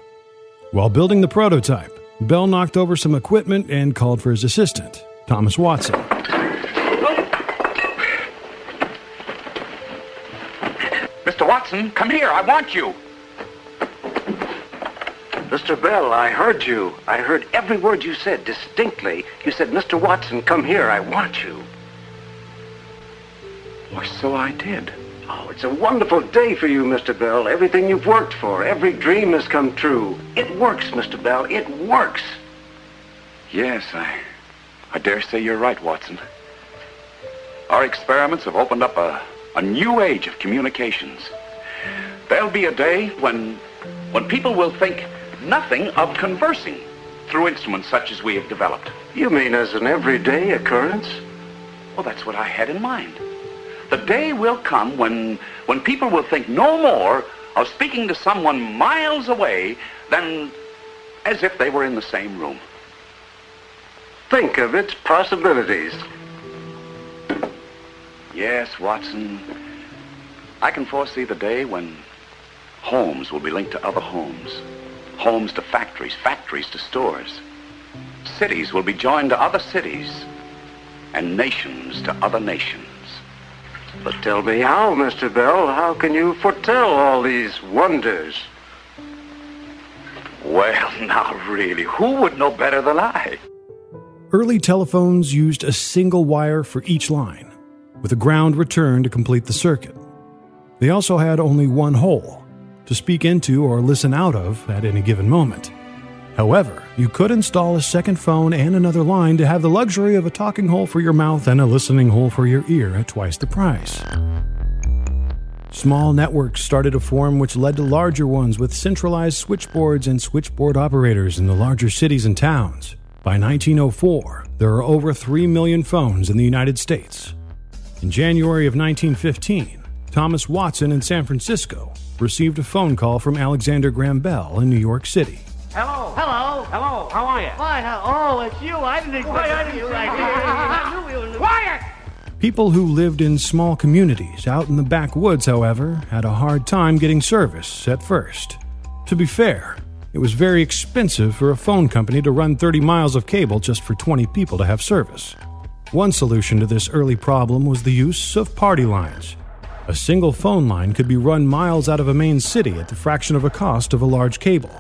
[SPEAKER 2] While building the prototype, Bell knocked over some equipment and called for his assistant, Thomas Watson.
[SPEAKER 14] Mr. Watson, come here. I want you.
[SPEAKER 15] Mr. Bell, I heard you. I heard every word you said distinctly. You said, Mr. Watson, come here. I want you.
[SPEAKER 14] Why, so I did.
[SPEAKER 15] Oh, it's a wonderful day for you, Mr. Bell. Everything you've worked for, every dream has come true. It works, Mr. Bell. It works.
[SPEAKER 14] Yes, I, I dare say you're right, Watson. Our experiments have opened up a, a new age of communications. There'll be a day when, when people will think nothing of conversing through instruments such as we have developed.
[SPEAKER 15] You mean as an everyday occurrence?
[SPEAKER 14] Well, that's what I had in mind. The day will come when, when people will think no more of speaking to someone miles away than as if they were in the same room.
[SPEAKER 15] Think of its possibilities.
[SPEAKER 14] Yes, Watson. I can foresee the day when homes will be linked to other homes. Homes to factories, factories to stores. Cities will be joined to other cities. And nations to other nations.
[SPEAKER 15] But tell me how, Mr. Bell. How can you foretell all these wonders?
[SPEAKER 14] Well, now really, who would know better than I?
[SPEAKER 2] Early telephones used a single wire for each line, with a ground return to complete the circuit. They also had only one hole to speak into or listen out of at any given moment. However, you could install a second phone and another line to have the luxury of a talking hole for your mouth and a listening hole for your ear at twice the price. Small networks started to form, which led to larger ones with centralized switchboards and switchboard operators in the larger cities and towns. By 1904, there are over 3 million phones in the United States. In January of 1915, Thomas Watson in San Francisco received a phone call from Alexander Graham Bell in New York City.
[SPEAKER 16] Hello. Hello. Hello. How are you? Fine. Oh, it's you. I didn't expect
[SPEAKER 17] Why, I
[SPEAKER 16] to see
[SPEAKER 17] didn't
[SPEAKER 16] you right
[SPEAKER 17] see-
[SPEAKER 16] here. I knew you were Quiet!
[SPEAKER 2] People who lived in small communities out in the backwoods, however, had a hard time getting service at first. To be fair, it was very expensive for a phone company to run 30 miles of cable just for 20 people to have service. One solution to this early problem was the use of party lines. A single phone line could be run miles out of a main city at the fraction of a cost of a large cable.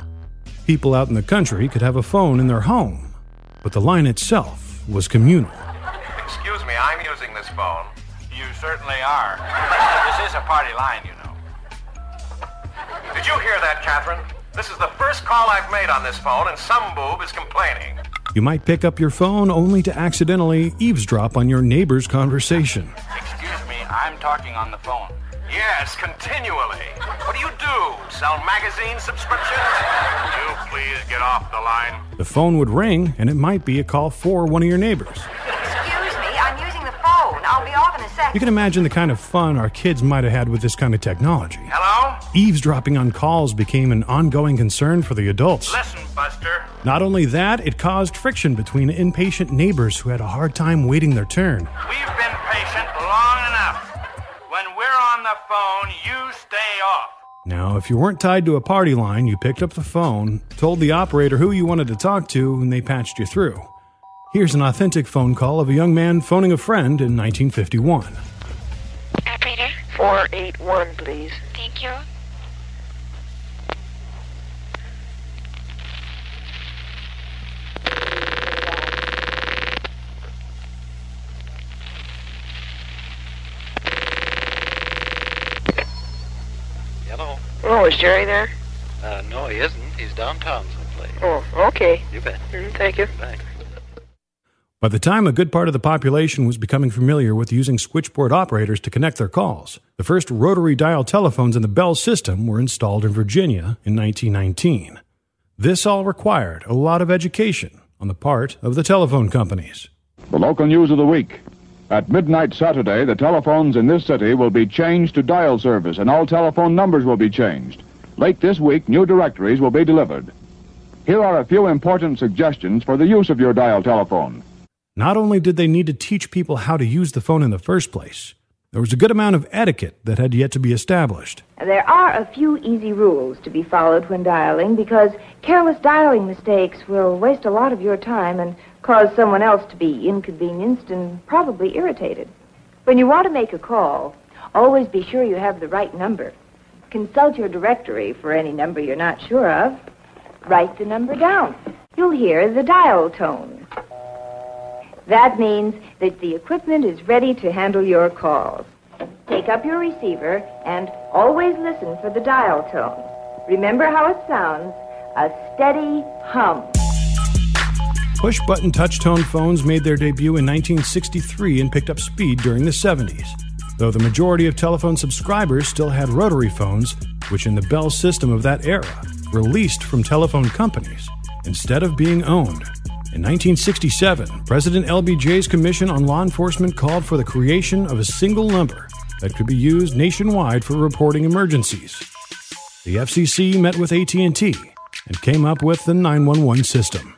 [SPEAKER 2] People out in the country could have a phone in their home, but the line itself was communal.
[SPEAKER 18] Excuse me, I'm using this phone. You certainly are. this is a party line, you know. Did you hear that, Catherine? This is the first call I've made on this phone, and some boob is complaining.
[SPEAKER 2] You might pick up your phone only to accidentally eavesdrop on your neighbor's conversation.
[SPEAKER 18] Excuse me, I'm talking on the phone. Yes, continually. What do you do? Sell magazine subscriptions? Would you please get off the line?
[SPEAKER 2] The phone would ring, and it might be a call for one of your neighbors.
[SPEAKER 19] Excuse me, I'm using the phone. I'll be off in a sec.
[SPEAKER 2] You can imagine the kind of fun our kids might have had with this kind of technology.
[SPEAKER 18] Hello?
[SPEAKER 2] Eavesdropping on calls became an ongoing concern for the adults.
[SPEAKER 18] Listen, Buster.
[SPEAKER 2] Not only that, it caused friction between impatient neighbors who had a hard time waiting their turn.
[SPEAKER 18] We've been patient phone, you stay off.
[SPEAKER 2] Now, if you weren't tied to a party line, you picked up the phone, told the operator who you wanted to talk to, and they patched you through. Here's an authentic phone call of a young man phoning a friend in 1951.
[SPEAKER 20] Operator,
[SPEAKER 17] 481, please.
[SPEAKER 20] Thank you. Oh, is Jerry there?
[SPEAKER 17] Uh, no, he isn't. He's downtown someplace.
[SPEAKER 20] Oh, okay.
[SPEAKER 17] You bet.
[SPEAKER 20] Mm, thank you.
[SPEAKER 17] Thanks.
[SPEAKER 2] By the time a good part of the population was becoming familiar with using switchboard operators to connect their calls, the first rotary dial telephones in the Bell system were installed in Virginia in 1919. This all required a lot of education on the part of the telephone companies.
[SPEAKER 21] The local news of the week. At midnight Saturday, the telephones in this city will be changed to dial service and all telephone numbers will be changed. Late this week, new directories will be delivered. Here are a few important suggestions for the use of your dial telephone.
[SPEAKER 2] Not only did they need to teach people how to use the phone in the first place, there was a good amount of etiquette that had yet to be established.
[SPEAKER 22] There are a few easy rules to be followed when dialing because careless dialing mistakes will waste a lot of your time and cause someone else to be inconvenienced and probably irritated. When you want to make a call, always be sure you have the right number. Consult your directory for any number you're not sure of. Write the number down. You'll hear the dial tone. That means that the equipment is ready to handle your calls. Take up your receiver and always listen for the dial tone. Remember how it sounds a steady hum.
[SPEAKER 2] Push button touch tone phones made their debut in 1963 and picked up speed during the 70s, though the majority of telephone subscribers still had rotary phones, which in the Bell system of that era were leased from telephone companies instead of being owned. In 1967, President LBJ's Commission on Law Enforcement called for the creation of a single number that could be used nationwide for reporting emergencies. The FCC met with AT&T and came up with the 911 system.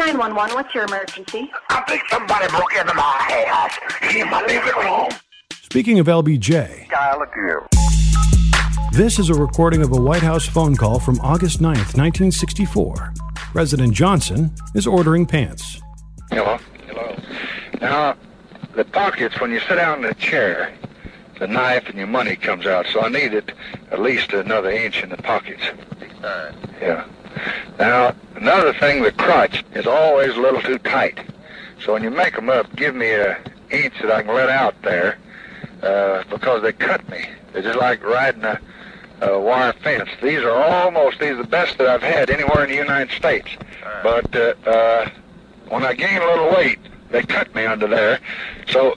[SPEAKER 13] 911, what's your emergency?
[SPEAKER 11] I think somebody broke into my house in my living room.
[SPEAKER 2] Speaking of LBJ,
[SPEAKER 11] Dial again.
[SPEAKER 2] this is a recording of a White House phone call from August 9th, 1964. President Johnson is ordering pants.
[SPEAKER 23] Hello. Hello. Now, the pockets, when you sit down in a chair, the knife and your money comes out, so I needed at least another inch in the pockets. Yeah. Now, another thing, the crotch is always a little too tight. So when you make them up, give me an inch that I can let out there, uh, because they cut me. They're just like riding a, a wire fence. These are almost, these are the best that I've had anywhere in the United States. But uh, uh, when I gain a little weight, they cut me under there. So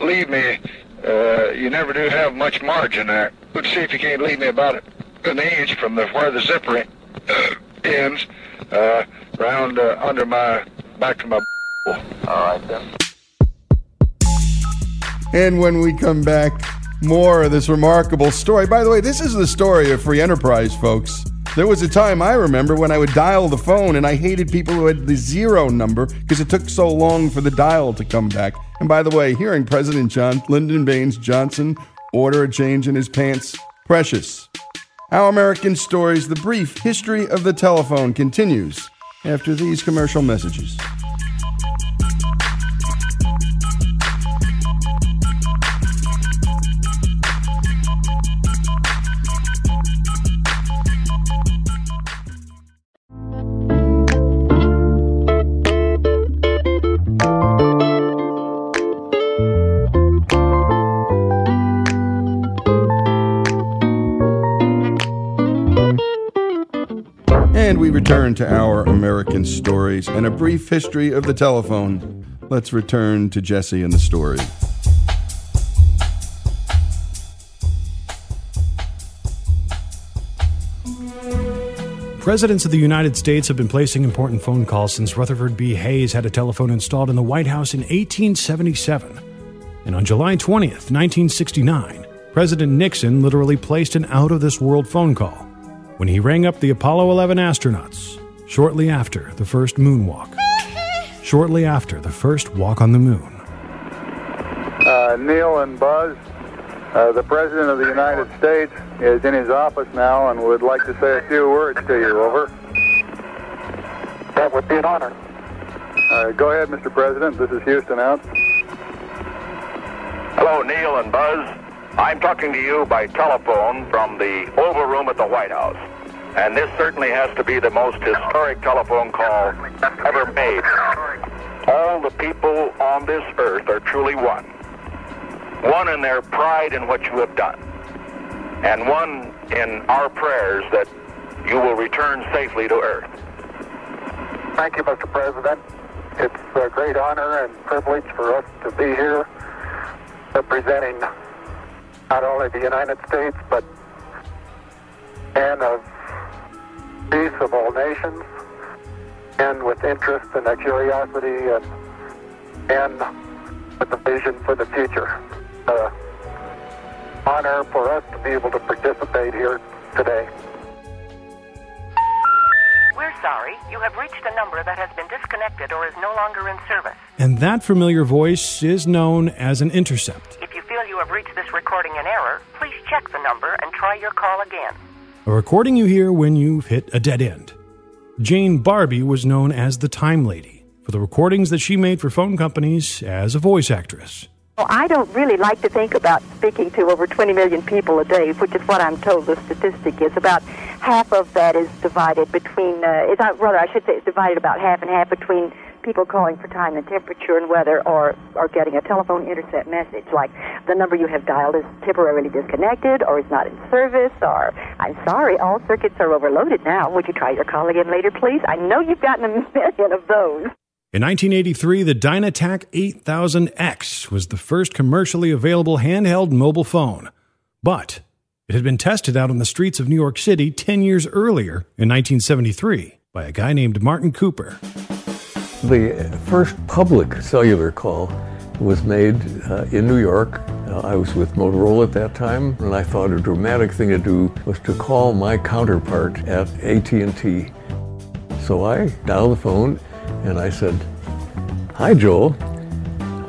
[SPEAKER 23] leave me, uh, you never do have much margin there. Let's see if you can't leave me about an inch from the, where the zipper uh, ends, uh, round uh, under my, back to my All right then.
[SPEAKER 1] And when we come back, more of this remarkable story. By the way, this is the story of free enterprise, folks. There was a time I remember when I would dial the phone and I hated people who had the zero number because it took so long for the dial to come back. And by the way, hearing President John Lyndon Baines Johnson order a change in his pants, precious. Our American Stories, the brief history of the telephone continues after these commercial messages. Return to our American stories and a brief history of the telephone. Let's return to Jesse and the story.
[SPEAKER 2] Presidents of the United States have been placing important phone calls since Rutherford B. Hayes had a telephone installed in the White House in 1877. And on July 20th, 1969, President Nixon literally placed an out of this world phone call when he rang up the Apollo 11 astronauts shortly after the first moonwalk. shortly after the first walk on the moon.
[SPEAKER 24] Uh, Neil and Buzz, uh, the President of the United States is in his office now and would like to say a few words to you. Over.
[SPEAKER 23] That would be an honor.
[SPEAKER 24] Uh, go ahead, Mr. President. This is Houston out.
[SPEAKER 23] Hello, Neil and Buzz.
[SPEAKER 18] I'm talking to you by telephone from the Oval Room at the White House. And this certainly has to be the most historic telephone call ever made. All the people on this earth are truly one. One in their pride in what you have done. And one in our prayers that you will return safely to earth.
[SPEAKER 24] Thank you, Mr. President. It's a great honor and privilege for us to be here representing not only the United States, but and of peace of all nations, and with interest and a curiosity and, and with a vision for the future. Uh, honor for us to be able to participate here today.
[SPEAKER 25] We're sorry. You have reached a number that has been disconnected or is no longer in service.
[SPEAKER 2] And that familiar voice is known as an intercept.
[SPEAKER 25] If you feel you have reached this recording in error, please check the number and try your call again.
[SPEAKER 2] A recording you hear when you've hit a dead end. Jane Barbe was known as the Time Lady for the recordings that she made for phone companies as a voice actress.
[SPEAKER 26] Well, I don't really like to think about speaking to over 20 million people a day, which is what I'm told the statistic is. About half of that is divided between, uh, is not, rather, I should say it's divided about half and half between people calling for time and temperature and weather or, or getting a telephone intercept message, like the number you have dialed is temporarily disconnected or is not in service or, I'm sorry, all circuits are overloaded now. Would you try your call again later, please? I know you've gotten a million of those.
[SPEAKER 2] In 1983, the Dynatac 8000X was the first commercially available handheld mobile phone. But it had been tested out on the streets of New York City 10 years earlier in 1973 by a guy named Martin Cooper.
[SPEAKER 27] The first public cellular call was made uh, in New York. Uh, I was with Motorola at that time, and I thought a dramatic thing to do was to call my counterpart at AT&T. So I dialed the phone and I said, Hi, Joel.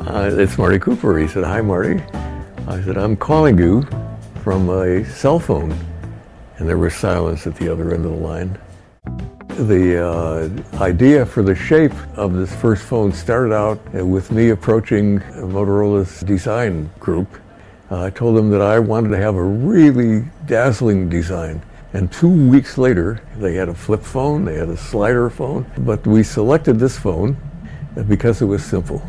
[SPEAKER 27] Uh, it's Marty Cooper. He said, Hi, Marty. I said, I'm calling you from a cell phone. And there was silence at the other end of the line. The uh, idea for the shape of this first phone started out with me approaching Motorola's design group. Uh, I told them that I wanted to have a really dazzling design. And two weeks later, they had a flip phone, they had a slider phone, but we selected this phone because it was simple.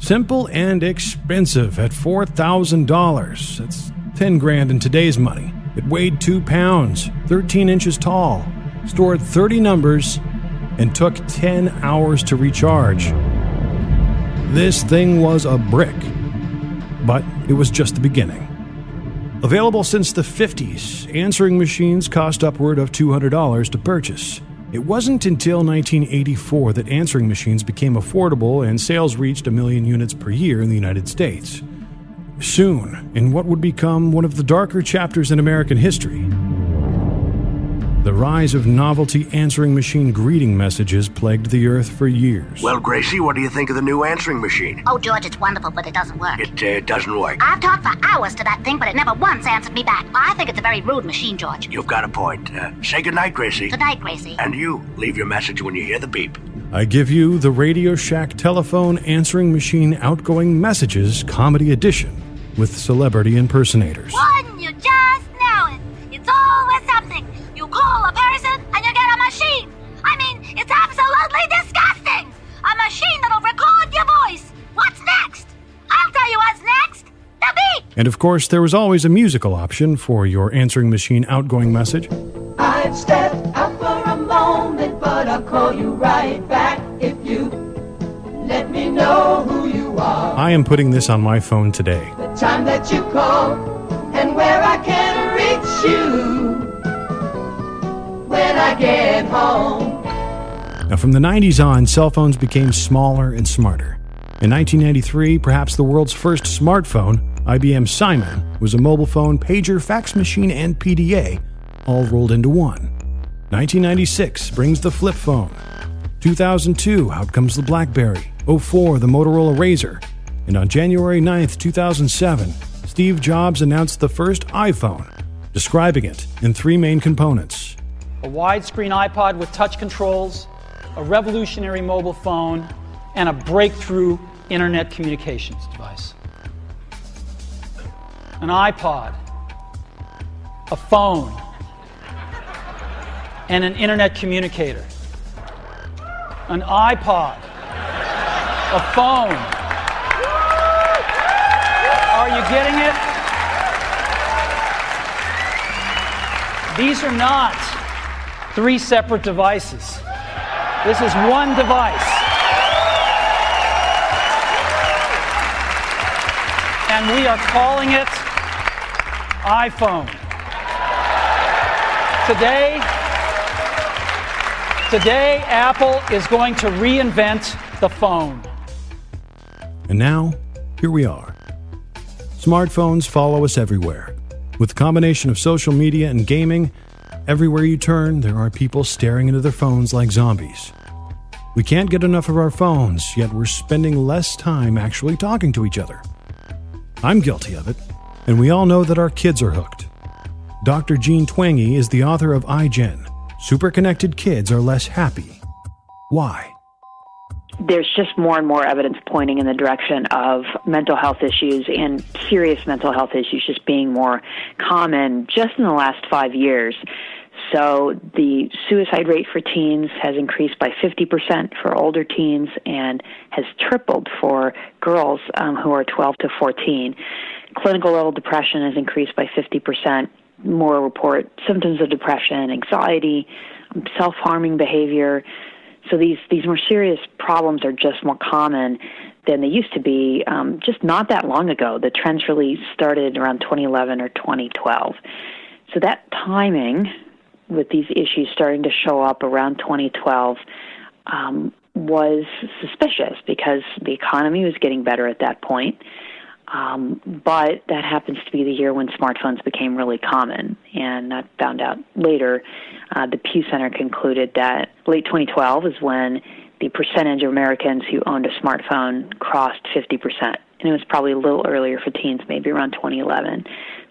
[SPEAKER 2] Simple and expensive at $4,000. That's 10 grand in today's money. It weighed 2 pounds, 13 inches tall, stored 30 numbers, and took 10 hours to recharge. This thing was a brick, but it was just the beginning. Available since the 50s, answering machines cost upward of $200 to purchase. It wasn't until 1984 that answering machines became affordable and sales reached a million units per year in the United States. Soon, in what would become one of the darker chapters in American history, the rise of novelty answering machine greeting messages plagued the earth for years.
[SPEAKER 28] Well, Gracie, what do you think of the new answering machine?
[SPEAKER 29] Oh, George, it's wonderful, but it doesn't work.
[SPEAKER 28] It uh, doesn't work.
[SPEAKER 29] I've talked for hours to that thing, but it never once answered me back. I think it's a very rude machine, George.
[SPEAKER 28] You've got a point. Uh, say goodnight, Gracie.
[SPEAKER 29] Good night, Gracie.
[SPEAKER 28] And you, leave your message when you hear the beep.
[SPEAKER 2] I give you the Radio Shack telephone answering machine outgoing messages comedy edition with celebrity impersonators.
[SPEAKER 29] One, you just call a person and you get a machine. I mean, it's absolutely disgusting. A machine that'll record your voice. What's next? I'll tell you what's next. The beep.
[SPEAKER 2] And of course, there was always a musical option for your answering machine outgoing message.
[SPEAKER 11] I've stepped out for a moment, but I'll call you right back if you let me know who you are.
[SPEAKER 2] I am putting this on my phone today.
[SPEAKER 11] The time that you call and where I can reach you when I get home.
[SPEAKER 2] Now, from the 90s on, cell phones became smaller and smarter. In 1993, perhaps the world's first smartphone, IBM Simon, was a mobile phone, pager, fax machine, and PDA, all rolled into one. 1996 brings the flip phone. 2002, out comes the Blackberry. 04, the Motorola Razr. And on January 9th, 2007, Steve Jobs announced the first iPhone, describing it in three main components.
[SPEAKER 30] A widescreen iPod with touch controls, a revolutionary mobile phone, and a breakthrough internet communications device. an iPod, a phone, and an internet communicator. An iPod, a phone. Are you getting it? These are not three separate devices. This is one device. And we are calling it iPhone. Today, today Apple is going to reinvent the phone.
[SPEAKER 2] And now, here we are. Smartphones follow us everywhere. With the combination of social media and gaming, everywhere you turn, there are people staring into their phones like zombies. We can't get enough of our phones, yet we're spending less time actually talking to each other. I'm guilty of it, and we all know that our kids are hooked. Dr. Jean Twenge is the author of iGen Super Connected Kids Are Less Happy. Why?
[SPEAKER 31] there's just more and more evidence pointing in the direction of mental health issues and serious mental health issues just being more common just in the last five years. So the suicide rate for teens has increased by 50% for older teens and has tripled for girls um, who are 12 to 14. Clinical level depression has increased by 50%. More report symptoms of depression, anxiety, self harming behavior. So these these more serious problems are just more common than they used to be um, just not that long ago. The trends really started around 2011 or 2012. So that timing with these issues starting to show up around 2012 um, was suspicious because the economy was getting better at that point. Um, but that happens to be the year when smartphones became really common. And I found out later, uh, the Pew Center concluded that late 2012 is when the percentage of Americans who owned a smartphone crossed 50%. And it was probably a little earlier for teens, maybe around 2011.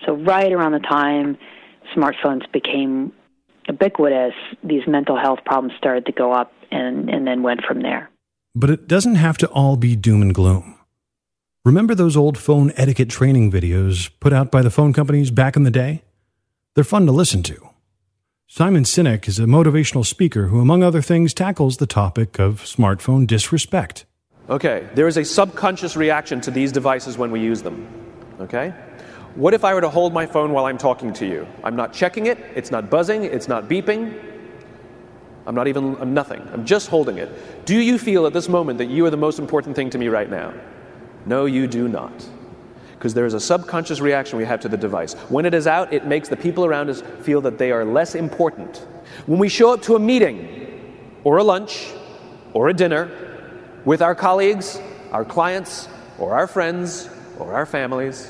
[SPEAKER 31] So, right around the time smartphones became ubiquitous, these mental health problems started to go up and, and then went from there.
[SPEAKER 2] But it doesn't have to all be doom and gloom. Remember those old phone etiquette training videos put out by the phone companies back in the day? They're fun to listen to. Simon Sinek is a motivational speaker who, among other things, tackles the topic of smartphone disrespect.
[SPEAKER 32] Okay, there is a subconscious reaction to these devices when we use them. Okay? What if I were to hold my phone while I'm talking to you? I'm not checking it, it's not buzzing, it's not beeping. I'm not even, I'm nothing. I'm just holding it. Do you feel at this moment that you are the most important thing to me right now? No, you do not. Because there is a subconscious reaction we have to the device. When it is out, it makes the people around us feel that they are less important. When we show up to a meeting, or a lunch, or a dinner, with our colleagues, our clients, or our friends, or our families,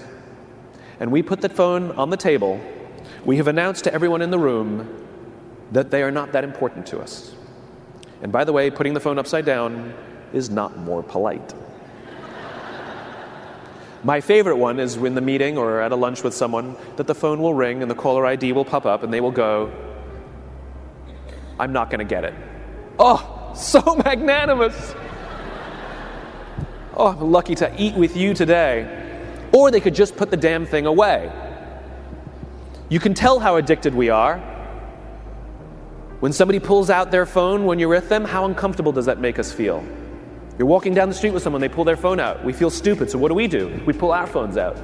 [SPEAKER 32] and we put the phone on the table, we have announced to everyone in the room that they are not that important to us. And by the way, putting the phone upside down is not more polite. My favorite one is when the meeting or at a lunch with someone that the phone will ring and the caller ID will pop up and they will go, I'm not going to get it. Oh, so magnanimous. Oh, I'm lucky to eat with you today. Or they could just put the damn thing away. You can tell how addicted we are. When somebody pulls out their phone when you're with them, how uncomfortable does that make us feel? You're walking down the street with someone, they pull their phone out. We feel stupid, so what do we do? We pull our phones out.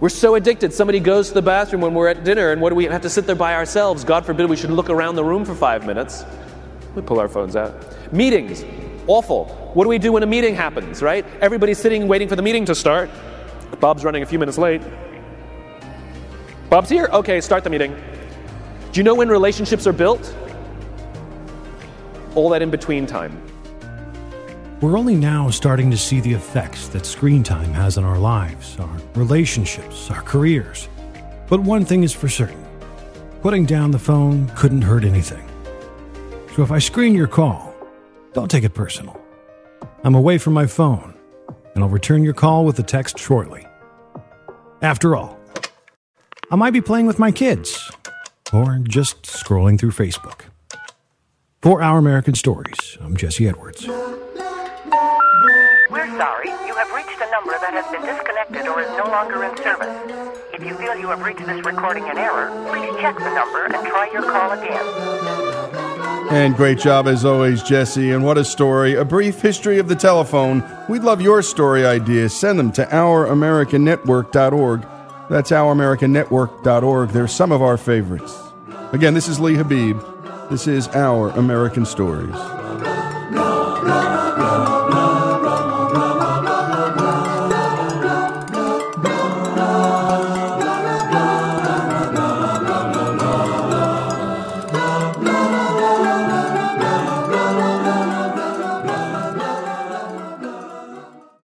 [SPEAKER 32] We're so addicted. Somebody goes to the bathroom when we're at dinner, and what do we have to sit there by ourselves? God forbid we should look around the room for five minutes. We pull our phones out. Meetings, awful. What do we do when a meeting happens, right? Everybody's sitting waiting for the meeting to start. Bob's running a few minutes late. Bob's here? Okay, start the meeting. Do you know when relationships are built? All that in between time.
[SPEAKER 2] We're only now starting to see the effects that screen time has on our lives, our relationships, our careers. But one thing is for certain putting down the phone couldn't hurt anything. So if I screen your call, don't take it personal. I'm away from my phone, and I'll return your call with a text shortly. After all, I might be playing with my kids, or just scrolling through Facebook. For Our American Stories, I'm Jesse Edwards.
[SPEAKER 25] Sorry. You have reached a number that has been disconnected or is no longer in service. If you feel you have reached this recording in error, please check the number and try your call again.
[SPEAKER 1] And great job as always, Jesse. And what a story. A brief history of the telephone. We'd love your story ideas. Send them to ouramericannetwork.org. That's ouramericannetwork.org. They're some of our favorites. Again, this is Lee Habeeb. This is Our American Stories.